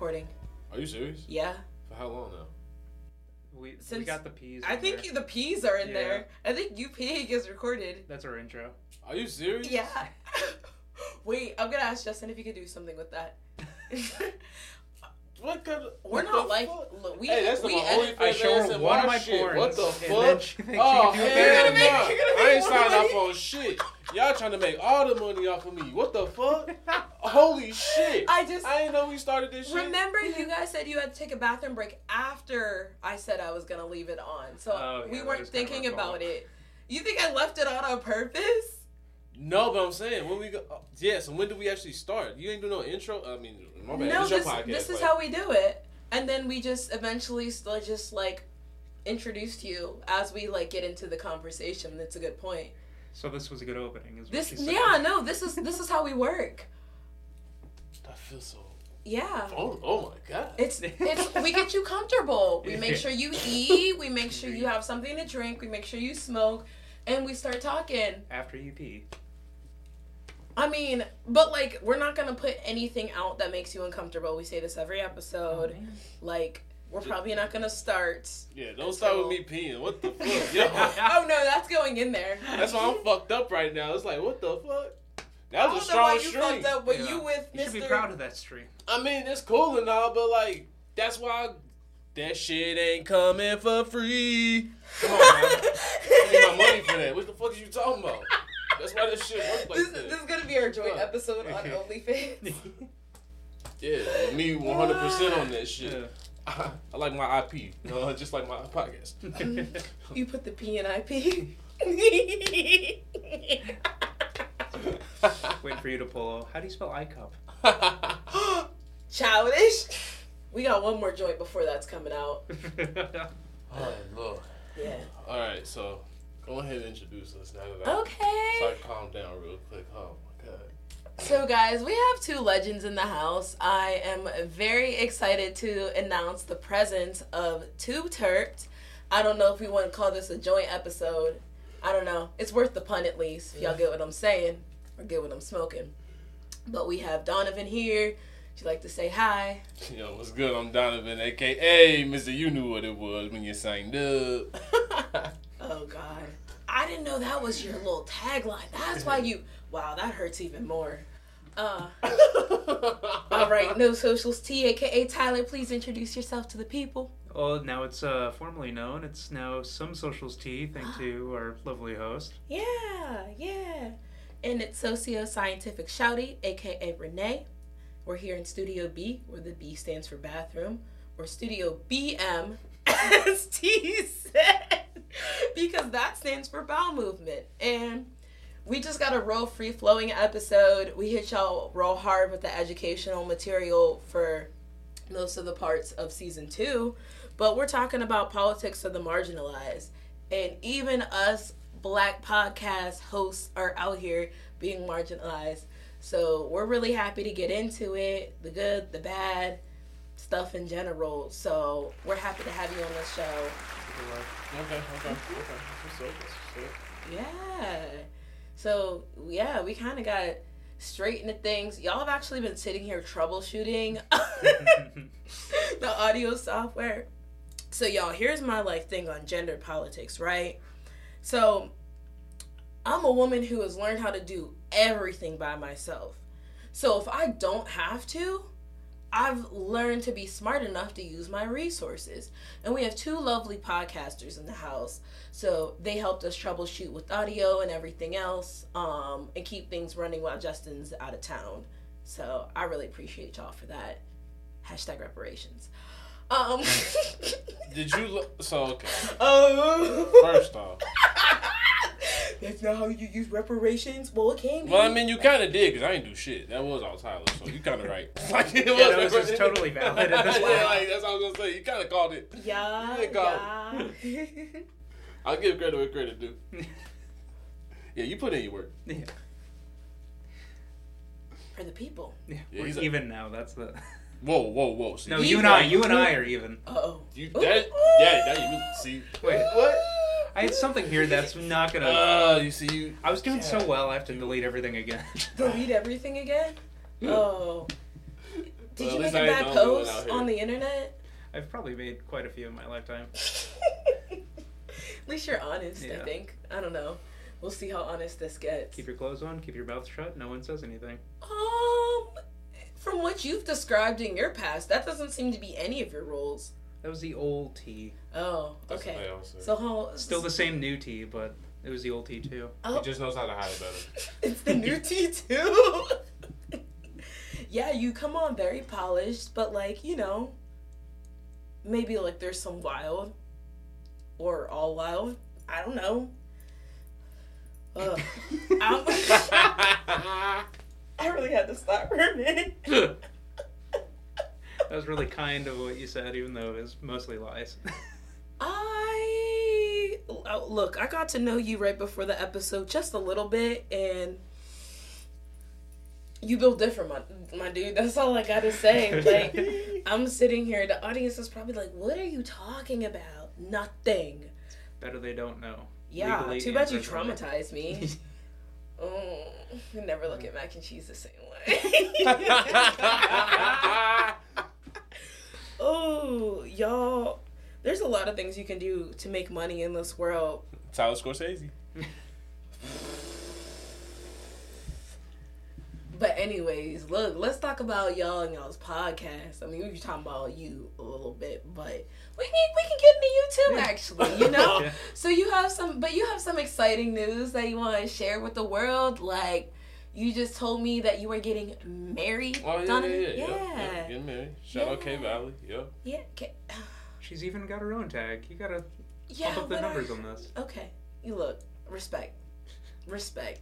recording. Are you serious? Yeah. For how long now? We, Since we got the peas. I think there. the peas are in Yeah. there. I think you pig is recorded. that's our intro. Are you serious? Yeah. Wait, I'm gonna ask Justin if he could do something with that. What kind of? We're what not the like fuck? we Hey, that's we my edit- only I show her one of my shit. porns, What the fuck? she oh, can hell it You're gonna make- you're gonna make I ain't more signed up for on shit. Y'all trying to make all the money off of me. What the fuck? Holy shit. I just I didn't know we started this shit. remember you guys said you had to take a bathroom break after I said I was gonna leave it on. So Oh, yeah, we weren't is kind of thinking about it. You think I left it on on purpose? No, but I'm saying when we go. Uh, yeah, so when do we actually start? You ain't do no intro. I mean, my bad. no, it's your this, podcast. this is but- how we do it. And then we just eventually still just like introduced you as we like get into the conversation. That's a good point. So this was a good opening. Is what This she yeah, no, this is this is how we work. I feel so. Yeah. Oh, oh my god. It's it's we get you comfortable. We make sure you eat, we make sure you have something to drink, we make sure you smoke, and we start talking. After you pee. I mean, but like we're not gonna put anything out that makes you uncomfortable. We say this every Oh, episode. like we're probably not gonna start. Yeah, don't start with me peeing. What the fuck? Yo, oh no, that's going in there. that's why I'm fucked up right now. It's like, what the fuck? That I was a don't know why strong you stream. fucked up, but Yeah. you with You should be Mr. proud of that stream. I mean, it's cool and all, but like, that's why that shit ain't coming for free. Come on, man. I need my money for that. What the fuck are you talking about? That's why this shit works like this, that. this is gonna be our joint What? episode on OnlyFans. Yeah, me 100% on that shit. Yeah. I, like my IP, you know, just like my podcast. Mm. you put the P in IP. Wait for you to pull. How do you spell iCup? Childish. We got one more joint before that's coming out. oh, Lord. Yeah. All right, so go ahead and introduce us now that I Okay. Sorry, calm down real quick. Oh my god. So, guys, we have two legends in the house. I am very excited to announce the presence of two Turks. I don't know if we want to call this a joint episode. I don't know. It's worth the pun at least. If y'all get what I'm saying or get what I'm smoking. But we have Donovan here. Would you like to say hi. Yo, what's good? I'm Donovan, aka Mr. You knew what it was when you signed up. Oh God, I didn't know that was your little tagline. That's why you. Wow, that hurts even more. Uh, all right, no socials. T, aka Tyler, please introduce yourself to the people. well, now it's uh, formally known. It's now Some Socials T, thanks to our lovely host. Yeah, yeah. And it's socio scientific shouty, aka Renee. We're here in Studio B, where the B stands for bathroom, or Studio BM, as T said, because that stands for bowel movement. And we just got a real free flowing episode. We hit y'all real hard with the educational material for most of the parts of season two, but we're talking about politics of the marginalized. And even us black podcast hosts are out here being marginalized. So we're really happy to get into it the good, the bad, stuff in general. So we're happy to have you on the show. okay, okay, okay. What's up? What's up? Yeah. So yeah, we kind of got straight into things. Y'all have actually been sitting here troubleshooting the audio software. So y'all, here's my like thing on gender politics, right? So I'm a woman who has learned how to do everything by myself. So if I don't have to, I've learned to be smart enough to use my resources. And we have two lovely podcasters in the house. So they helped us troubleshoot with audio and everything else um, and keep things running while Justin's out of town. So I really appreciate y'all for that. Hashtag reparations. Um, Did you look? So okay. oh. First off, That's not how you use reparations. Well, it can be. well, I mean, you kind of did because I didn't do shit. That was all Tyler, so you kind of right. like, it Yeah, that was just totally valid yeah, like, that's what I was gonna say. You kind of called it. yeah, You got yeah. I'll give credit where credit due. Yeah, you put in your work. Yeah, For the people. yeah. Yeah, we're he's a- even now. That's the. Whoa, whoa, whoa. See, No, you- you and I, you and I are even. Uh oh. You that? Yeah, that you see. Wait, What? I had something here that's not gonna. Uh, you see you. I was doing so well, I have to delete everything again. Delete everything again? Oh. Did Well, you make a bad ain't the only one post on the internet? I've probably made quite a few in my lifetime. At least you're honest, I think. I don't know. We'll see how honest this gets. Keep your clothes on, keep your mouth shut, no one says anything. Um, from what you've described in your past, that doesn't seem to be any of your roles. That was the old tea. Oh, That's okay. they all say. So how? Still the same new tea, but it was the old tea too. Oh, He just knows how to hide it better. it's the new tea too. yeah, you come on very polished, but like you know, maybe like there's some wild, or all wild. I don't know. Ugh. I really had to stop for a minute. That was really kind of what you said, even though it was mostly lies. I oh, look. I got to know you right before the episode, just a little bit, and you build different, my my dude. That's all I gotta say. Like I'm sitting here, the audience is probably like, "What are you talking about? Nothing." Better they don't know. Yeah, Legally too bad you traumatized me. oh, never look at mac and cheese the same way. Oh, y'all. There's a lot of things you can do to make money in this world. Tyler Scorsese. But anyways, look, let's talk about y'all and y'all's podcast. I mean, we were talking about you a little bit, but we can we can get into you too, Yeah. actually. You know. Yeah. So you have some, but you have some exciting news that you want to share with the world. Like, you just told me that you were getting married. Oh yeah, yeah, Donovan? yeah, yeah. yeah, yeah. Getting married. Shout out K Valley. Yep. yeah, okay. She's even got her own tag. You gotta yeah. pump up the but I- numbers on this. Okay, you look respect, respect,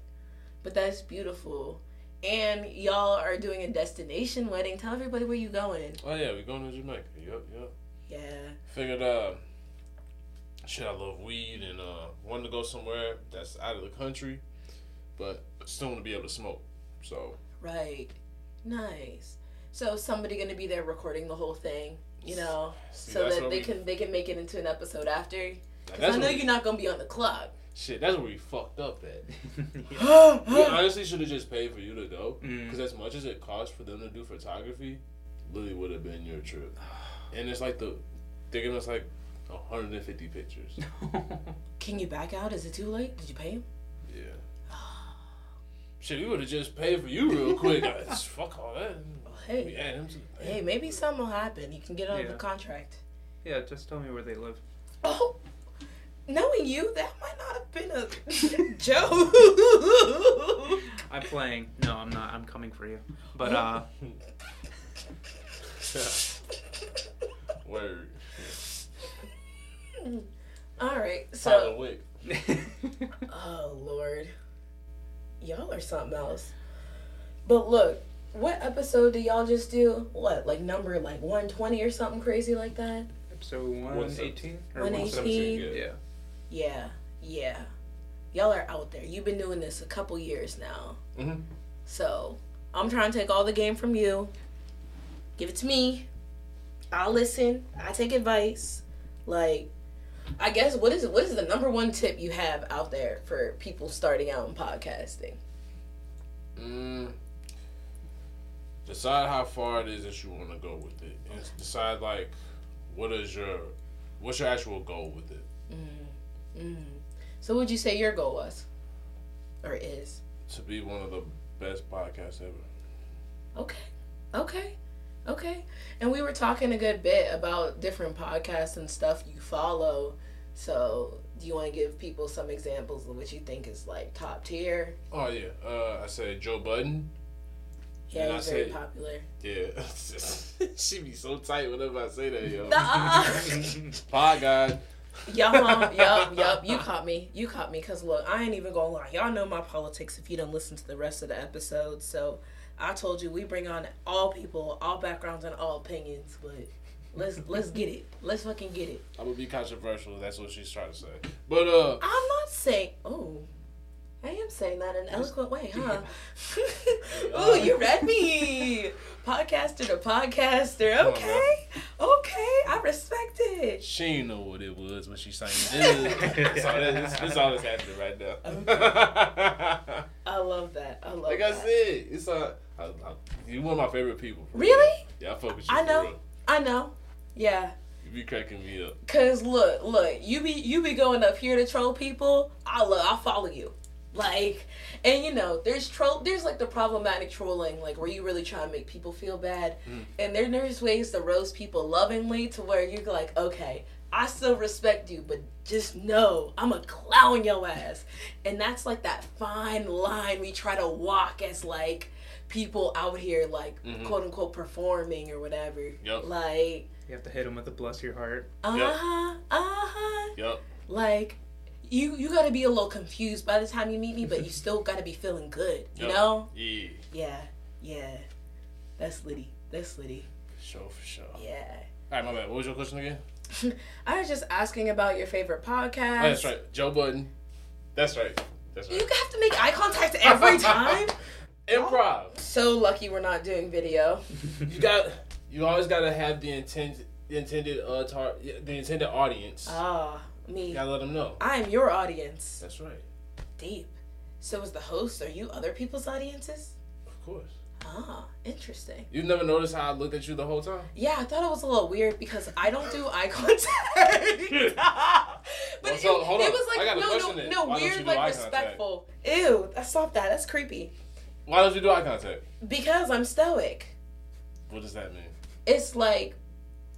but that's beautiful. And y'all are doing a destination wedding. Tell everybody where you going. Oh yeah, we're going to Jamaica. Yep, yep. Yeah. Figured uh shit I love weed and uh wanted to go somewhere that's out of the country, but still want to be able to smoke. So Right. Nice. So somebody gonna be there recording the whole thing, you know, See, so that they we- can they can make it into an episode after. Cause I know we- you're not gonna be on the clock. shit, that's where we fucked up at. Yeah. We honestly should have just paid for you to go. Mm. Because as much as it costs for them to do photography, literally would have been your trip. And it's like the they're giving us like 150 pictures. Can you back out? Is it too late? Did you pay him? Yeah. Shit, we would have just paid for you real quick. Fuck all that. We Hey, add him to the pay. hey, maybe something will happen. You can get out of the contract. yeah, just tell me where they live. Oh, knowing you, that might not have been a joke. I'm playing. No, I'm not. I'm coming for you. But uh, Word. All right, Tyler so Wick. oh lord, y'all are something else. But look, what episode do y'all just do? What, like number like one twenty or something crazy like that? episode What's up? 118 118? Yeah. Yeah, yeah. Y'all are out there. You've been doing this a couple years now. Mhm. So I'm trying to take all the game from you. Give it to me. I'll listen. I take advice. Like, I guess what is what is the number one tip you have out there for people starting out in podcasting? Mm, decide how far it is that you want to go with it, and decide like what is your what's your actual goal with it. Mm. So, would you say your goal was, or is? To be one of the best podcasts ever. Okay. Okay. Okay. And we were talking a good bit about different podcasts and stuff you follow. So, do you want to give people some examples of what you think is like top tier? Oh yeah, uh, I said Joe Budden. Yeah, And I he's very said- popular. Yeah, she be so tight whenever I say that, yo. Pod God. Yup, yup, yup. You caught me. You caught me. Cause look, I ain't even gonna lie. Y'all know my politics if you don't listen to the rest of the episode. So I told you we bring on all people, all backgrounds, and all opinions. But let's let's get it. Let's fucking get it. I'm gonna be controversial. That's what she's trying to say. But uh, I'm not saying. Oh, I am saying that in an eloquent way, huh? oh, you read me. Podcaster to podcaster. Okay, okay. I respect it. she ain't know what it was when she sang it. That's all, that's, that's all that's happening right now. I love that. I love like that. Like I said, it's a. I, I, you're one of my favorite people. real. Really? Yeah, I fuck with you. I know. I know. Yeah. You be cracking me up. Cause look, look, you be you be going up here to troll people. I'll look, I'll follow you. Like, and you know, there's troll. There's like the problematic trolling, like where you really try to make people feel bad, Mm. and then there's ways to roast people lovingly to where you're like, okay, I still respect you, but just know I'm a clown your ass, and that's like that fine line we try to walk as like people out here like Mhm. quote unquote performing or whatever. Yup. Like, You have to hit them with a bless your heart. uh huh, uh huh. Yup. Like you you gotta be a little confused by the time you meet me, but you still gotta be feeling good. You Yup. know? Yeah. Yeah, yeah. That's Liddy. That's Liddy. For sure, for sure. Yeah. All right, my bad. What was your question again? I was just asking about your favorite podcast. Oh, that's right. Joe Budden. That's right. That's right. You have to make eye contact every time. Improv. so lucky we're not doing video. You got. You always gotta have the intent, the intended uh, tar- the intended audience. Ah, you me. gotta let them know. I'm your audience. That's right. Deep. So as the host, are you other people's audiences? Of course. Ah, interesting. You've never noticed how I looked at you the whole time. Yeah, I thought it was a little weird because I don't do eye contact. but Well, it, so, hold it on. was I like got a no, question no, no, Why don't you weird, like eye contact? respectful. Ew, stop that. That's creepy. Why don't you do eye contact? Because I'm stoic. What does that mean? It's like,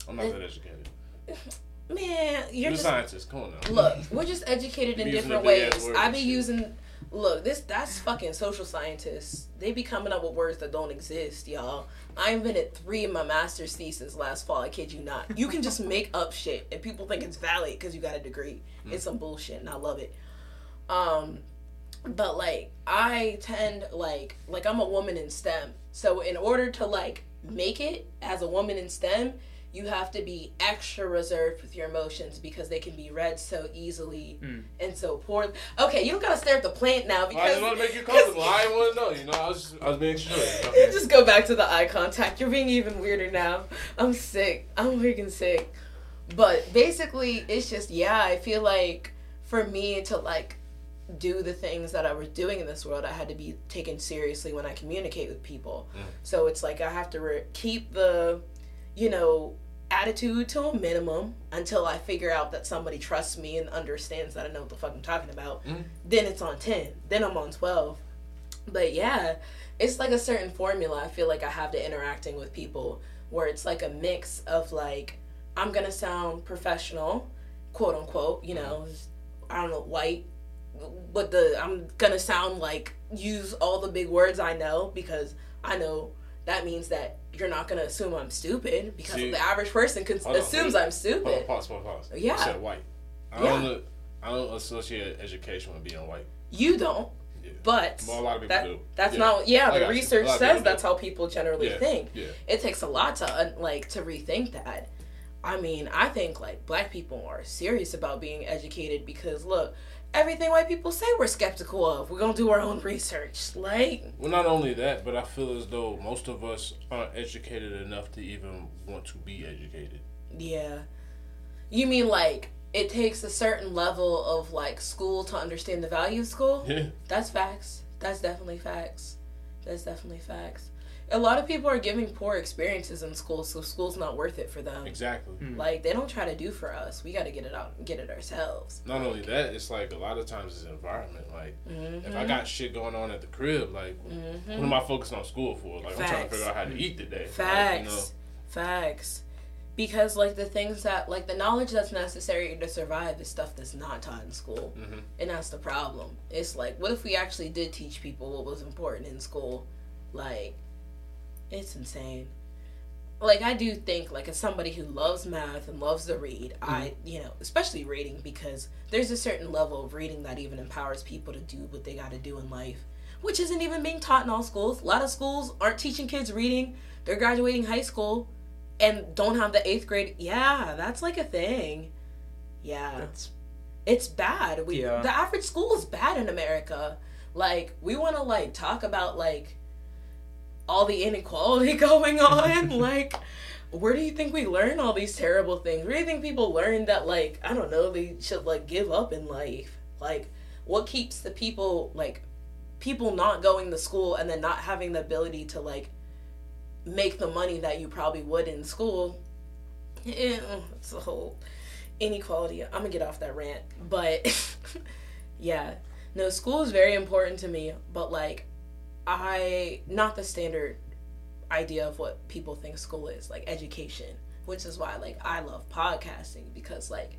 I'm not that educated. man, you're You're a just scientist. Come on now. look. We're just educated in You be using different the big ass ways. I be using. Look, this that's fucking social scientists. They be coming up with words that don't exist, y'all. I invented three in my master's thesis last fall. I kid you not. You can just make up shit, and people think it's valid because you got a degree. Mm. It's some bullshit, and I love it. Um, but like I tend like like I'm a woman in STEM, so in order to like make it as a woman in STEM, you have to be extra reserved with your emotions because they can be read so easily Mm. and so poorly. Okay, you don't gotta stare at the plant now because I because just want to make you comfortable. I didn't want to know. You know, I was, I was being sure. you just go back to the eye contact. You're being even weirder now. I'm sick. I'm freaking sick. But basically, it's just yeah. I feel like for me to like do the things that I was doing in this world, I had to be taken seriously when I communicate with people. Mm. So it's like I have to re- keep the, you know, attitude to a minimum until I figure out that somebody trusts me and understands that I know what the fuck I'm talking about. Mm. Then it's on ten. Then I'm on twelve. But yeah, it's like a certain formula I feel like I have to interacting with people where it's like a mix of like I'm gonna sound professional, quote unquote, you know, I don't know, white, but the I'm gonna sound like use all the big words I know because I know that means that you're not gonna assume I'm stupid because See- the average person cons- on, assumes wait. I'm stupid. Hold on, pause, pause, pause. Yeah. You said white. I Yeah. don't. I don't associate education with being white. You don't, Yeah. but Well, a lot of people that, do. that's Yeah. not yeah. The research A lot of says that's do. how people generally Yeah. think. Yeah. It takes a lot to like to rethink that. I mean, I think like black people are serious about being educated because look, everything white people say we're skeptical of. We're gonna do our own research. Like, Well, not only that, but I feel as though most of us aren't educated enough to even want to be educated. yeah. You mean like it takes a certain level of like school to understand the value of school? Yeah. That's facts. That's definitely facts. That's definitely facts. A lot of people are giving poor experiences in school, so school's not worth it for them. Exactly. Mm. Like they don't try to do for us. We got to get it out and get it ourselves. Not only that, it's like a lot of times it's environment. Like Mm-hmm. if I got shit going on at the crib, like Mm-hmm. what am I focusing on school for? Like I'm trying to figure out how to eat today. Facts. Like, you know, Facts. Because like the things that like the knowledge that's necessary to survive is stuff that's not taught in school. Mhm. And that's the problem. It's like what if we actually did teach people what was important in school? Like it's insane. Like I do think like as somebody who loves math and loves to read, I mm-hmm. you know, especially reading because there's a certain level of reading that even empowers people to do what they got to do in life, which isn't even being taught in all schools. A lot of schools aren't teaching kids reading. They're graduating high school and don't have the 8th grade. Yeah, that's like a thing. Yeah That's it's bad. We Yeah. the average school is bad in America. Like we want to like talk about like all the inequality going on. like where do you think we learn all these terrible things? Where do you think people learn that like I don't know they should like give up in life? Like what keeps the people like people not going to school and then not having the ability to like make the money that you probably would in school. Yeah, it's a whole inequality. I'm gonna get off that rant, but yeah, no, school is very important to me. But like, I not the standard idea of what people think school is, like education, which is why like I love podcasting because like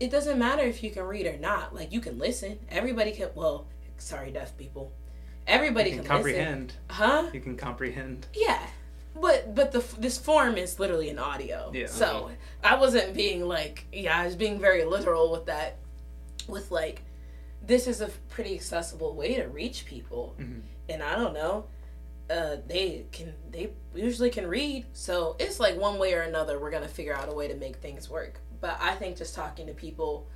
it doesn't matter if you can read or not. Like you can listen. Everybody can. Well, sorry, deaf people. Everybody You can, can comprehend. Huh? You can comprehend. Yeah. But but the this form is literally an audio. Yeah. So I wasn't being like yeah I was being very literal with that, with like, this is a pretty accessible way to reach people, Mhm. and I don't know, uh they can they usually can read so it's like one way or another we're gonna figure out a way to make things work. But I think just talking to people,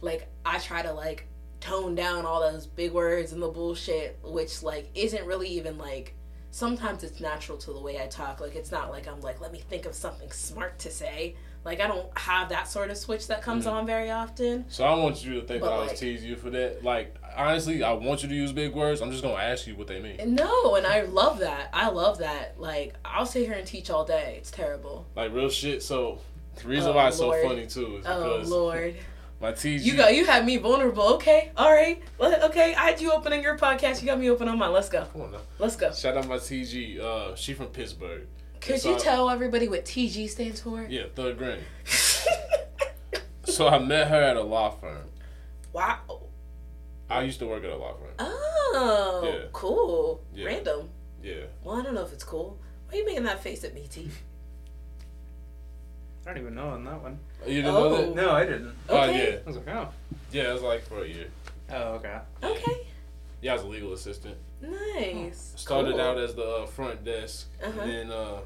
like I try to like tone down all those big words and the bullshit, which like isn't really even like sometimes it's natural to the way I talk. Like it's not like I'm like, let me think of something smart to say. Like I don't have that sort of switch that comes Mhm. on very often. So I want you to think But, that I was like- teasing you for that. Like honestly, I want you to use big words. I'm just gonna ask you what they mean. No, and I love that. I love that. Like I'll sit here and teach all day. It's terrible. Like real shit. So the reason Oh, why it's Lord. so funny too is Oh because Lord. my TG. You got you had me vulnerable. Okay. All right. Well, okay. I had you opening your podcast. You got me open on mine. Let's go. Come on now. Let's go. Shout out my TG. Uh, she from Pittsburgh. Could So you I- tell everybody what TG stands for? Yeah, third grade. So I met her at a law firm. wow. I used to work at a law firm. Oh, Yeah. cool. Yeah. Random. Yeah. Well, I don't know if it's cool. Why are you making that face at me, T? I don't even know on that one. Oh, you didn't know Oh. that? No, I didn't. Oh Okay. yeah, I was like, oh. yeah. It was like for a year. Oh, okay. Okay. Yeah, I was a legal assistant. Nice. Started Cool. out as the uh, front desk, Uh-huh. and then uh,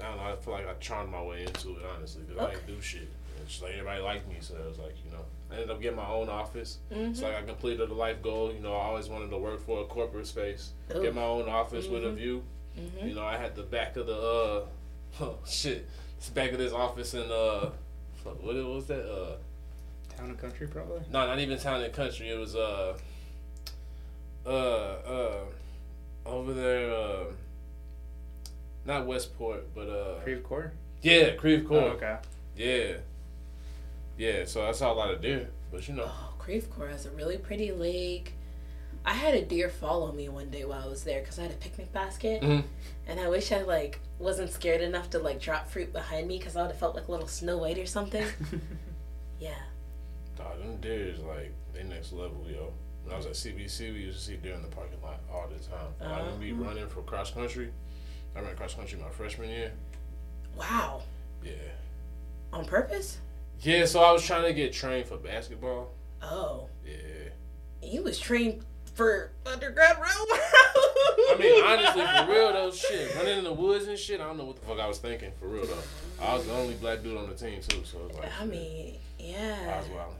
I don't know. I feel like I charmed my way into it honestly because I didn't do shit. It's just like everybody liked me, so it was like you know. I ended up getting my own office. It's like I completed a life goal. You know, I always wanted to work for a corporate space, Ooh. get my own office with a Mhm. view. Mhm. You know, I had the back of the uh, oh shit, this back of this office in uh, what what was that uh. Town and country, probably. No, not even town and country. It was uh, uh, uh, over there. Uh, not Westport, but uh, Creve Coeur? yeah, Creve Oh, okay. Yeah, yeah. So I saw a lot of deer, but you know, Oh, Creve Coeur has a really pretty lake. I had a deer follow me one day while I was there because I had a picnic basket, Mhm. and I wish I like wasn't scared enough to like drop fruit behind me because I would have felt like a little Snow White or something. yeah. dog, them deer is like they next level, yo. When I was at CBC, we used to see deer in the parking lot all the time. Like when we Uh-huh. running for cross country, I ran cross country my freshman year. Wow. Yeah, On purpose? yeah. So I was trying to get trained for basketball. Oh, Yeah. You was trained for undergrad railroad. I mean, honestly, for real though, shit, running in the woods and shit, I don't know what the fuck I was thinking, for real though. I was the only black dude on the team too, so it was like, I mean, yeah. I was wild.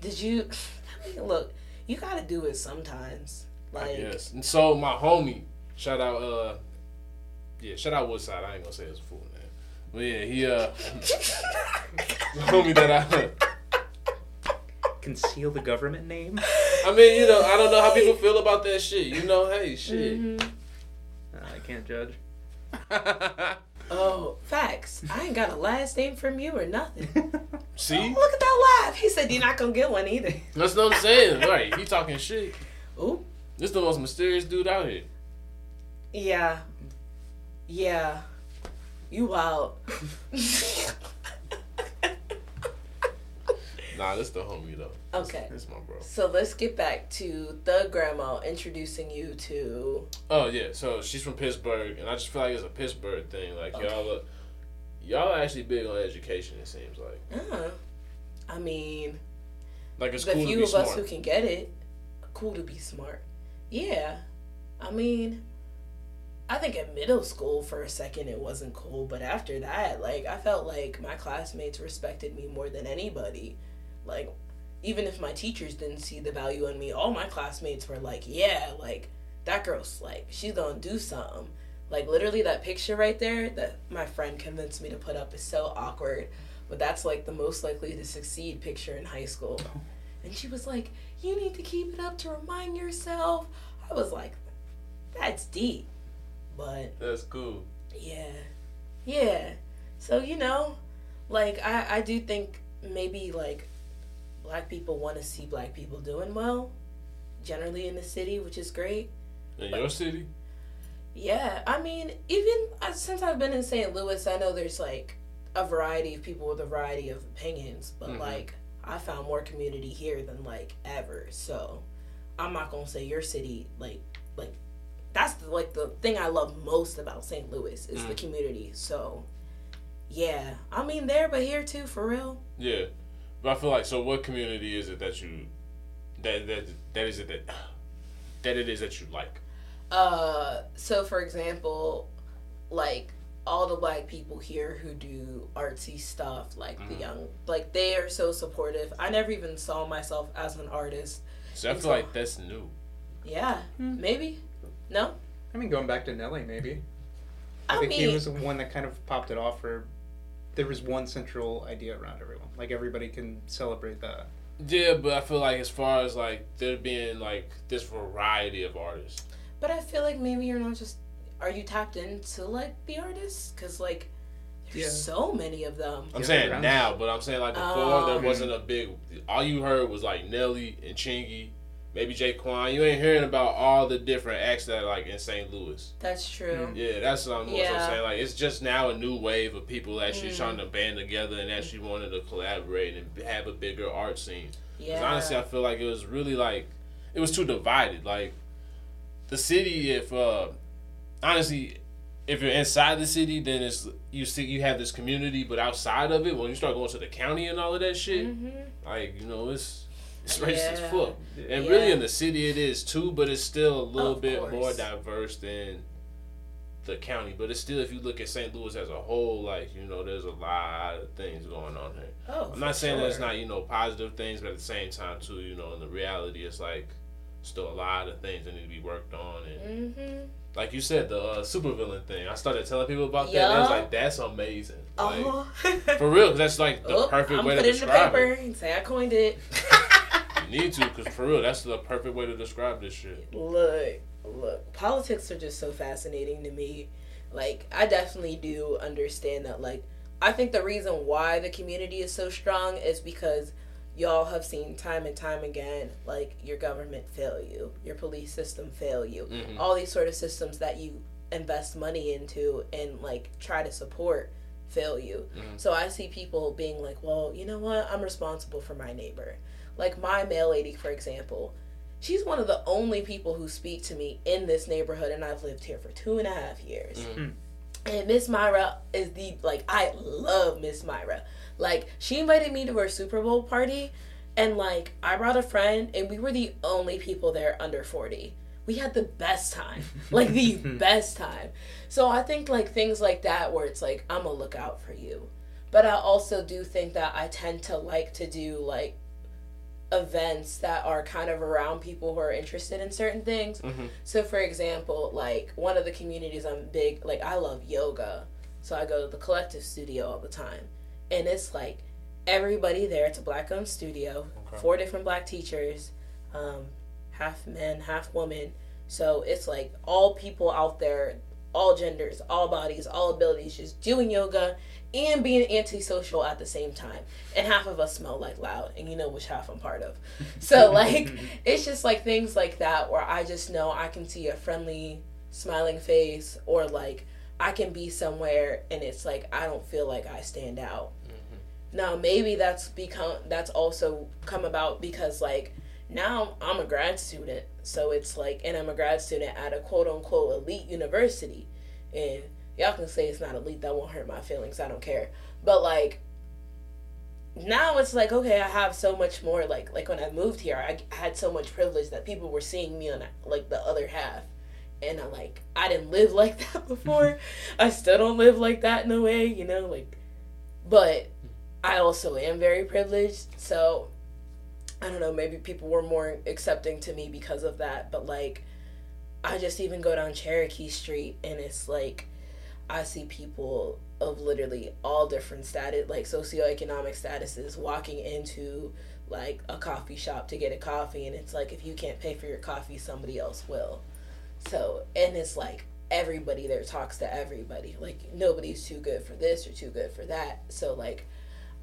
Did you? I mean, look, you gotta do it sometimes. Like, yes. And so my homie, shout out, uh, yeah, shout out Woodside. I ain't gonna say his full name, but yeah, he uh, the homie that I, Conceal the government name? I mean, you know, I don't know how people feel about that shit. You know, hey, shit. Mhm. Uh, I can't judge. Oh, facts. I ain't got a last name from you or nothing. See, Look at that laugh. He said you're not gonna get one either. that's what I'm saying. Right, he talking shit. Ooh. This the most mysterious dude out here. Yeah. Yeah. You wild. Nah, this the homie though. This- Okay. this my bro. so let's get back to the grandma introducing you to. Oh yeah, so she's from Pittsburgh, and I just feel like it's a Pittsburgh thing. Like Okay. y'all, look, y'all are actually big on education. It seems like Uh, I mean, like it's the cool to few be of smart. us who can get it, cool to be smart. Yeah. I mean, I think in middle school for a second it wasn't cool, but after that, like I felt like my classmates respected me more than anybody. Like even if my teachers didn't see the value in me, all my classmates were like, "Yeah, like that girl's like she's to do something." Like literally that picture right there that my friend convinced me to put up is so awkward, but that's like the most likely to succeed picture in high school. And she was like, "You need to keep it up to remind yourself." I was like, "That's deep." But That's cool. Yeah. Yeah. So, you know, like I, I do think maybe like black people want to see black people doing well generally in the city, which is great. In your city? Yeah, I mean, even uh, since I've been in St. Louis, I know there's like a variety of people with a variety of opinions, but Mhm. like I found more community here than like ever. So I'm not gonna say your city like like that's the, like the thing I love most about St. Louis is the Mm. community. So yeah, I mean there, but here too, for real. Yeah. But I feel like so what community is it that you that that that is it that that it is that you like? Uh, so for example, like all the black people here who do artsy stuff, like the Mhm. young, like they are so supportive. I never even saw myself as an artist. So I feel like that's new. Yeah, Hmm. maybe. No, I mean, going back to Nelly, maybe. I, I, think mean, he was the one that kind of popped it off. Where there was one central idea around everyone, like everybody can celebrate that. Yeah, but I feel like as far as like there being like this variety of artists. but I feel like maybe you're not just. Are you tapped into like the artists? Cause like there's Yeah. so many of them. I'm Yeah, saying now, but I'm saying like before Oh. there um, wasn't a big. All you heard was like Nelly and Chingy, maybe J-Kwon. You ain't hearing about all the different acts that are like in St. Louis. That's true. Mm. Yeah, that's what I'm more Yeah. saying. Like it's just now a new wave of people actually Mm. trying to band together and actually wanted to collaborate and have a bigger art scene. Yeah. honestly, I feel like it was really like it was too divided. Like the city, if uh, honestly, if you're inside the city, then it's you see you have this community, but outside of it, when you start going to the county and all of that shit, hmm like you know, it's it's racist as Yeah. fuck. And Yeah. really, in the city, it is too, but it's still a little Of bit course. more diverse than the county. But it's still, if you look at St. Louis as a whole, like you know, there's a lot of things going on here. Oh, I'm not saying that there's not you know positive things, but at the same time too, you know, in the reality, it's like still a lot of things that need to be worked on. And Mm-hmm. like you said, the uh, supervillain thing, I started telling people about that. And I was like, that's amazing. Like, Oh. For real, that's like the Oh, perfect I'm way to put it in the paper it. and say I coined it. Need to, cause for real, that's the perfect way to describe this shit. look, look, politics are just so fascinating to me. Like, I definitely do understand that. Like, I think the reason why the community is so strong is because y'all have seen time and time again, like, your government fail you, your police system fail you, Mhm. all these sort of systems that you invest money into and, like, try to support fail you. Mhm. So I see people being like, well, you know what? I'm responsible for my neighbor. Like my mail lady, for example, she's one of the only people who speak to me in this neighborhood, and I've lived here for two and a half years. Mhm. And Miss Myra is the like I love Miss Myra. Like she invited me to her Super Bowl party, and like I brought a friend, and we were the only people there under forty. We had the best time, like the best time. So I think like things like that, where it's like I'm a lookout for you, but I also do think that I tend to like to do like events that are kind of around people who are interested in certain things. Mhm. So, for example, like one of the communities I'm big, like I love yoga. So I go to the collective studio all the time. And it's like everybody there, it's a black owned studio, Okay. four different black teachers, um, half men, half women. So it's like all people out there, all genders, all bodies, all abilities, just doing yoga and being antisocial at the same time. And half of us smell like loud, and you know which half I'm part of. So, like, it's just like things like that where I just know I can see a friendly, smiling face, or like I can be somewhere and it's like I don't feel like I stand out. Mm-hmm. Now, maybe that's become that's also come about because like now I'm a grad student, so it's like, and I'm a grad student at a quote unquote elite university, and y'all can say it's not elite. That won't hurt my feelings. I don't care. But like now it's like okay i have so much more like like when i moved here i had so much privilege that people were seeing me on like the other half and i like i didn't live like that before i still don't live like that in a way you know like but i also am very privileged so i don't know maybe people were more accepting to me because of that but like i just even go down cherokee street and it's like I see people of literally all different status, like socioeconomic statuses, walking into like a coffee shop to get a coffee, and it's like if you can't pay for your coffee, somebody else will. So, and it's like everybody there talks to everybody. Like nobody's too good for this or too good for that. So like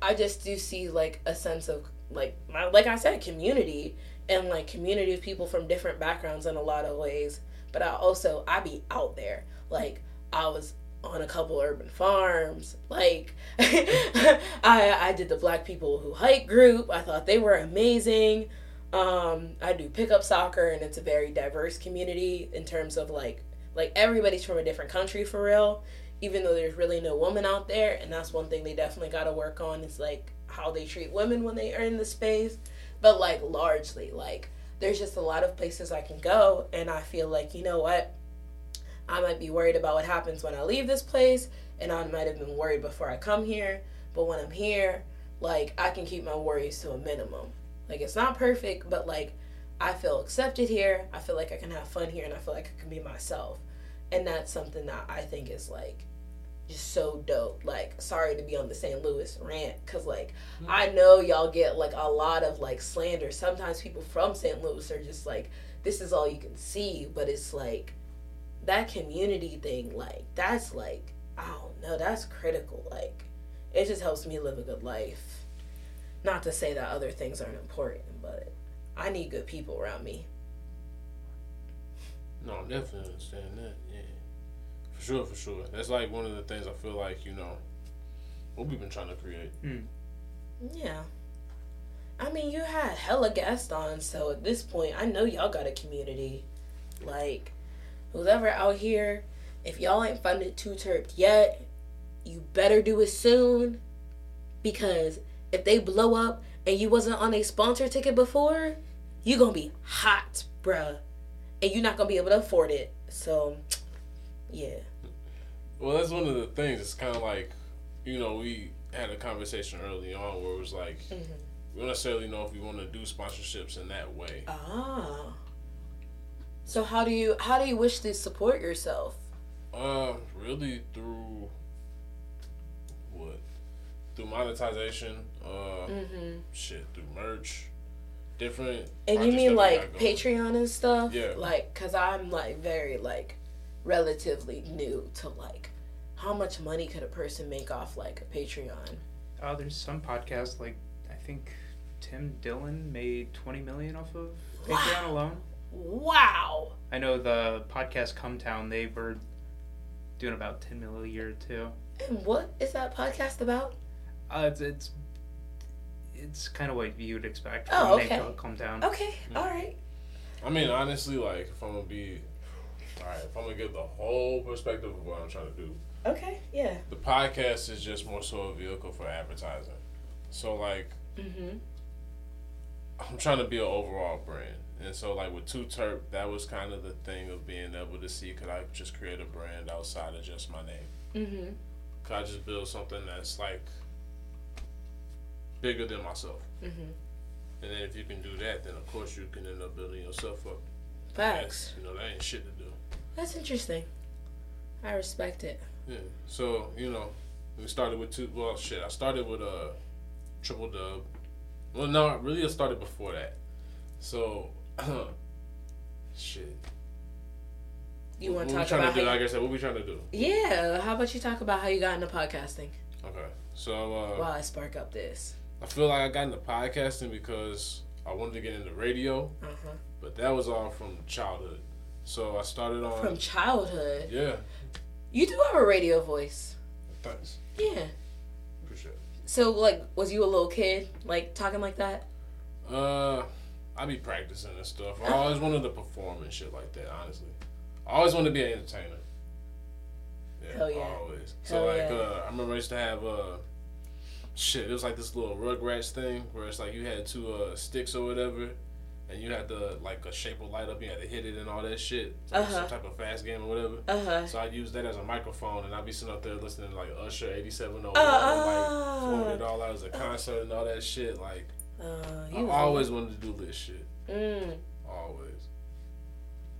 I just do see like a sense of like my, like I said community and like community of people from different backgrounds in a lot of ways. But I also I be out there. Like I was on a couple urban farms. Like I I did the black people who hike group. I thought they were amazing. Um, I do pickup soccer and it's a very diverse community in terms of like like everybody's from a different country for real. Even though there's really no woman out there, and that's one thing they definitely got to work on is like how they treat women when they are in the space. But like largely, like there's just a lot of places I can go, and I feel like you know what, I might be worried about what happens when I leave this place, and I might have been worried before I come here. But when I'm here, like I can keep my worries to a minimum. Like it's not perfect, but like I feel accepted here. I feel like I can have fun here, and I feel like I can be myself. And that's something that I think is like just so dope. Like, sorry to be on the St. Louis rant, cause like mm-hmm. I know y'all get like a lot of like slander. Sometimes people from St. Louis are just like, this is all you can see, but it's like that community thing. Like that's like I don't know. That's critical. Like it just helps me live a good life. Not to say that other things aren't important, but I need good people around me. No, I definitely understand that. Yeah, for sure, for sure. That's like one of the things I feel like you know what we've been trying to create. Hmm. Yeah. I mean, you had hella guests on, so at this point, I know y'all got a community. Like, whoever out here, if y'all ain't funded Too T3rpd yet, you better do it soon. Because if they blow up and you wasn't on a sponsor ticket before, you gonna be hot, bruh. And you're not gonna be able to afford it. So, yeah. Well, that's one of the things. It's kind of like, you know, we had a conversation early on where it was like, Mhm. we don't necessarily know if we want to do sponsorships in that way. Ah. So how do you how do you wish to support yourself? Uh, really through what? Through monetization. Uh, Mm-hmm. shit, through merch, different. And you mean like. Patreon and stuff? Yeah. Like, cause I'm like very like relatively new to like how much money could a person make off like a Patreon? Uh, there's some podcasts like I think Tim Dillon made 20 million off of Patreon Wow. alone. Wow. I know the podcast Cum Town they were doing about 10 mil a year too. And what is that podcast about? Uh, it's it's it's kind of what you would expect Oh, from a name okay. Cum Town. Okay, all right. I mean, honestly, like if I'm gonna be, all right, if I'm gonna give the whole perspective of what I'm trying to do, Okay, yeah. the podcast is just more so a vehicle for advertising. So like, Mm-hmm. I'm trying to be an overall brand, and so like with Two Terp, that was kind of the thing of being able to see could I just create a brand outside of just my name? Mm-hmm. Could I just build something that's like bigger than myself? Mm-hmm. And then if you can do that, then of course you can end up building yourself up. Facts. That's, you know, that ain't shit to do. That's interesting. I respect it. Yeah. So you know, we started with two. Well, shit. I started with a triple dub. Well, no, really, I started before that. So, shit. You want what to we talk trying about to do? Like I said, what we trying to do? Yeah, how about you talk about how you got into podcasting Okay. So uh, while I spark up this? I feel like I got into podcasting because I wanted to get into radio, Uh-huh. but that was all from childhood. So I started on. From childhood. yeah. You do have a radio voice. Thanks. Yeah. Appreciate it. So, like, was you a little kid, like, talking like that? Uh, I be practicing and stuff. I always wanted to perform and shit like that. Honestly, I always wanted to be an entertainer. Yeah, Hell yeah. always. So like, yeah. uh, I remember I used to have uh, shit. It was like this little Rugrats thing where it's like you had two uh sticks or whatever. And you had to like a shape of light up. You had to hit it and all that shit. Like Uh-huh. Some type of fast game or whatever. Uh huh. So I used that as a microphone, and I'd be sitting up there listening to like Usher '87 or Oh. like floating it all out as a concert and all that shit. Like Uh, I always wanted to do this shit. Mm. Always.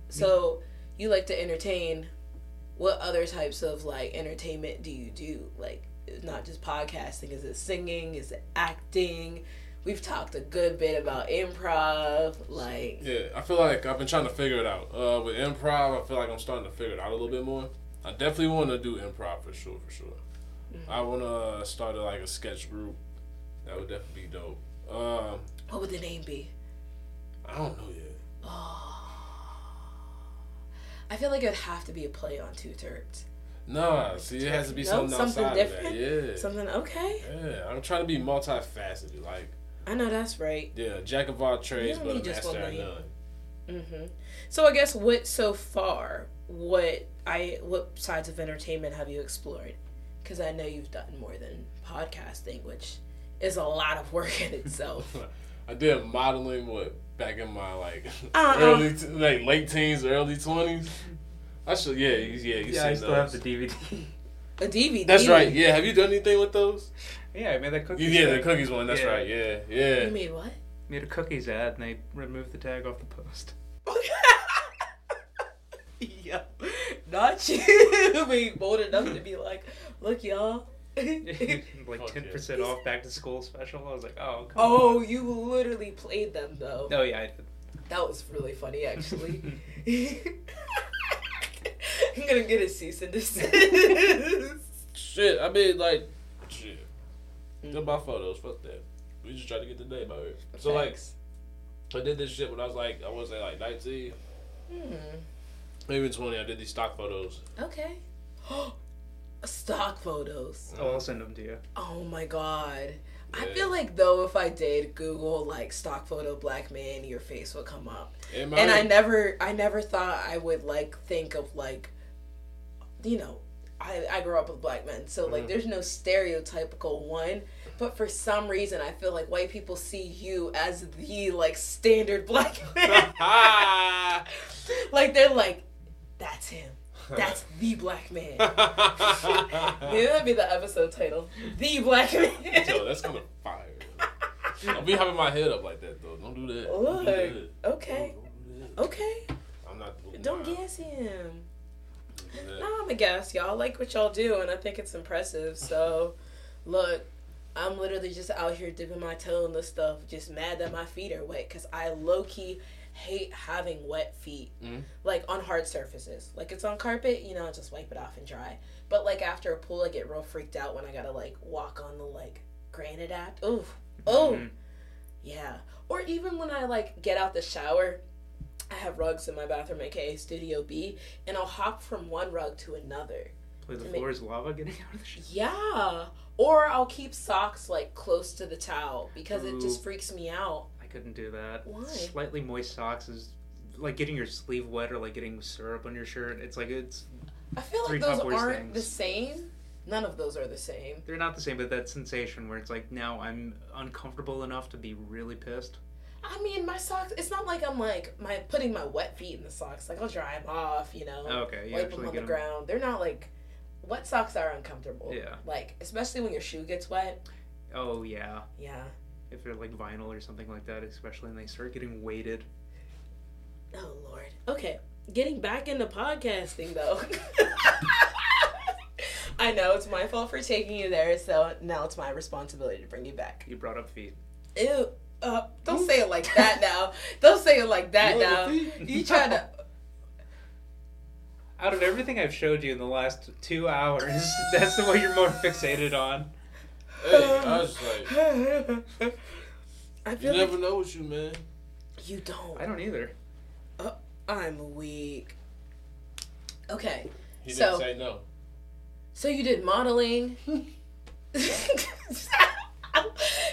So, you like to entertain. What other types of like entertainment do you do? Like, not just podcasting. Is it singing? Is it acting? We've talked a good bit about improv, like Yeah, I feel like I've been trying to figure it out. Uh, with improv, I feel like I'm starting to figure it out a little bit more. I definitely want to do improv for sure, for sure. I want to start a, like a sketch group. That would definitely be dope. Um, what would the name be? I don't know yet. Oh. I feel like it'd have to be a play on two terms. Nah, see, it has to be No, something, something outside different? of that. Yeah. Something okay? Yeah, I'm trying to be multifaceted. Like, I know that's right. yeah, jack of all trades, but a master lane. none. hmm So I guess what so far, what I what sides of entertainment have you explored? Because I know you've done more than podcasting, which is a lot of work in itself. I did modeling what back in my like Uh-uh. early t- like late teens, early twenties. I should yeah yeah you Yeah, I seen still have the DVD. a DVD. That's right. Yeah, have you done anything with those? yeah, I made that cookies. You, yeah, the cookies one. That's Yeah. right. Yeah, yeah. You made what? Made a cookies ad and they removed the tag off the post. yeah, not you being bold enough to be like, look, y'all. like Fuck ten percent off back to school special. I was like, oh, come oh, on. you literally played them though. Oh yeah, I did. That was really funny, actually. I'm gonna get a cease and desist. Shit, I mean like shit. Mm. They're my photos. Fuck that. We just try to get the name out here. So like, I did this shit when I was like I was say like 19, Hmm. maybe 20. I did these stock photos. Okay. Stock photos. Oh, I'll send them to you. Oh my god. I feel like though if I did Google like stock photo black man, your face would come up. It And I never I never thought I would like think of like you know, I, I grew up with black men, so like Mhm. there's no stereotypical one. But for some reason I feel like white people see you as the like standard black man. like they're like, That's him. That's the black man. Maybe that'd be the episode title. The black man. Yo, that's of fire. Don't be having my head up like that though. Don't do that. Don't Look, do that. okay. Don't do that. Okay. I'm not. Don't nah, gas him. don't do. No, I'm a gas. Y'all like what y'all do, and I think it's impressive. So, look, I'm literally just out here dipping my toe in this stuff, just mad that my feet are wet because I low key hate having wet feet, Mhm. like on hard surfaces. Like it's on carpet, you know, I just wipe it off and dry. But like after a pool, I get real freaked out when I gotta like walk on the like granite act. Ooh, oh, Mhm. yeah. Or even when I like get out the shower, I have rugs in my bathroom, aka Studio B, and I'll hop from one rug to another. Play the floor is lava getting out of the shit. Yeah. Or I'll keep socks like close to the towel because it just freaks me out. Couldn't do that. Why? Slightly moist socks is like getting your sleeve wet or like getting syrup on your shirt. It's like it's I feel like those aren't things. the same. None of those are the same. they're not the same, but that sensation where it's like now I'm uncomfortable enough to be really pissed. I mean, my socks. It's not like I'm like my putting my wet feet in the socks. Like I'll dry them off, you know. Oh, okay, you wipe them on the 'em- ground. They're not like wet socks are uncomfortable. Yeah. Like especially when your shoe gets wet. Oh yeah, Yeah. If they're like vinyl or something like that, especially when they start getting weighted. Oh Lord. Okay, getting back into podcasting though. I know it's my fault for taking you there, so now it's my responsibility to bring you back. You brought up feet. Ew. Uh, don't say it like that now. Don't say it like that You now. want the feet? You trying to? Out of everything I've showed you in the last two hours, that's the one you're more fixated on. Hey, I was like, I you feel never like know with you, man. you don't. I don't either. Uh, I'm weak. Okay, He So- didn't say no. so you did modeling.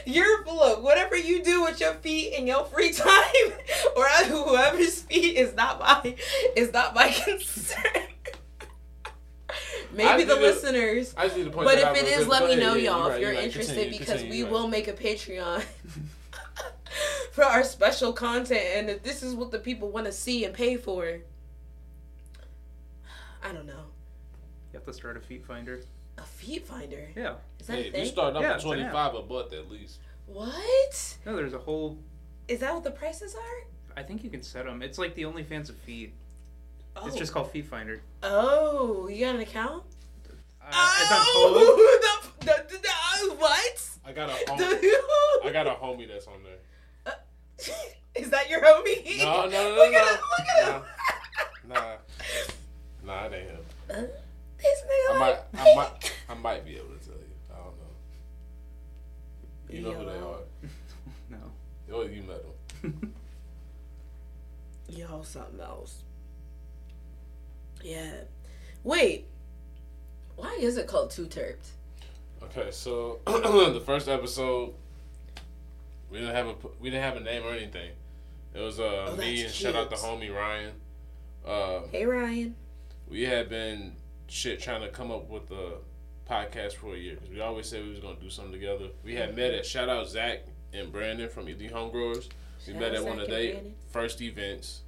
You're look, whatever you do with your feet in your free time, or whoever's feet is not my is not my concern. Maybe the did listeners. I just need to point But that if it real let me know, yeah, y'all, right, if you're right. interested, Continue, because continue, we right. will make a Patreon for our special content, and if this is what the people want to see and pay for, I don't know. You have to start a feet finder. A feet finder Yeah. is that Hey, a if you start up Yeah, at it's an app. 25 a month at least. What No, there's a whole. is that? What the prices are? I think you can set them. It's like the OnlyFans of feet. Oh, It's just called Feet Finder. oh, you got an account? Uh, As I'm told, oh, the, the, the, the, what? I got a home, The- I I got a homie that's on there. Is that your homie? No, no, no, Look no, at him, look at him. Nah, nah, it ain't him. Uh, this nigga I might, like I might, I might be able to tell you. I don't know. You know who they are? No. Oh, you met them. Yo, something else. Yeah. Wait. Why is it called Too T3rpd? Okay, so the first episode, we didn't have a we didn't have a name or anything. It was uh Oh, me and that's shout out to cute. homie Ryan. Uh, Hey, Ryan. we had been shit trying to come up with a podcast for a year because we always said we was gonna do something together. We had met at shout out Zach and Brandon from Elite Homegrowers. We Shout met at one of their first events.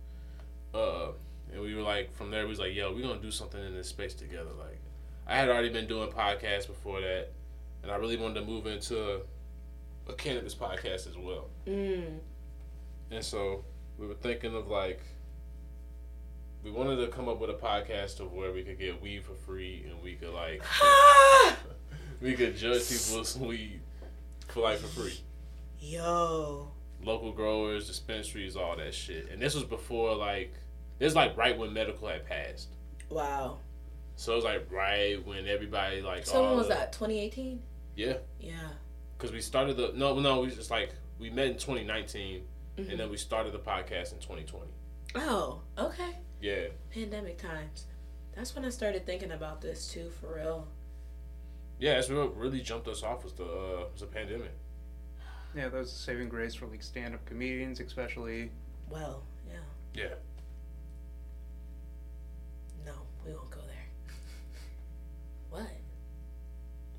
Uh, and we were like, from there, we was like, yo, we're gonna do something in this space together. Like, I had already been doing podcasts before that, and I really wanted to move into a cannabis podcast as well. Mm. And so we were thinking of like, we wanted to come up with a podcast of where we could get weed for free and we could like, we could judge people's weed for like for free. Yo. local growers, dispensaries, all that shit. And this was before like this is like right when medical had passed. Wow. So it was like right when everybody like So when was the- that? 2018? Yeah, Yeah. because we started the no no we just like we met in 2019 Mhm. and then we started the podcast in 2020. Oh, okay. Yeah, Pandemic times. That's when I started thinking about this too, for real. yeah. That's what really jumped us off was the uh, was the pandemic. Yeah, that was a saving grace for like stand-up comedians, especially. Well, yeah. Yeah,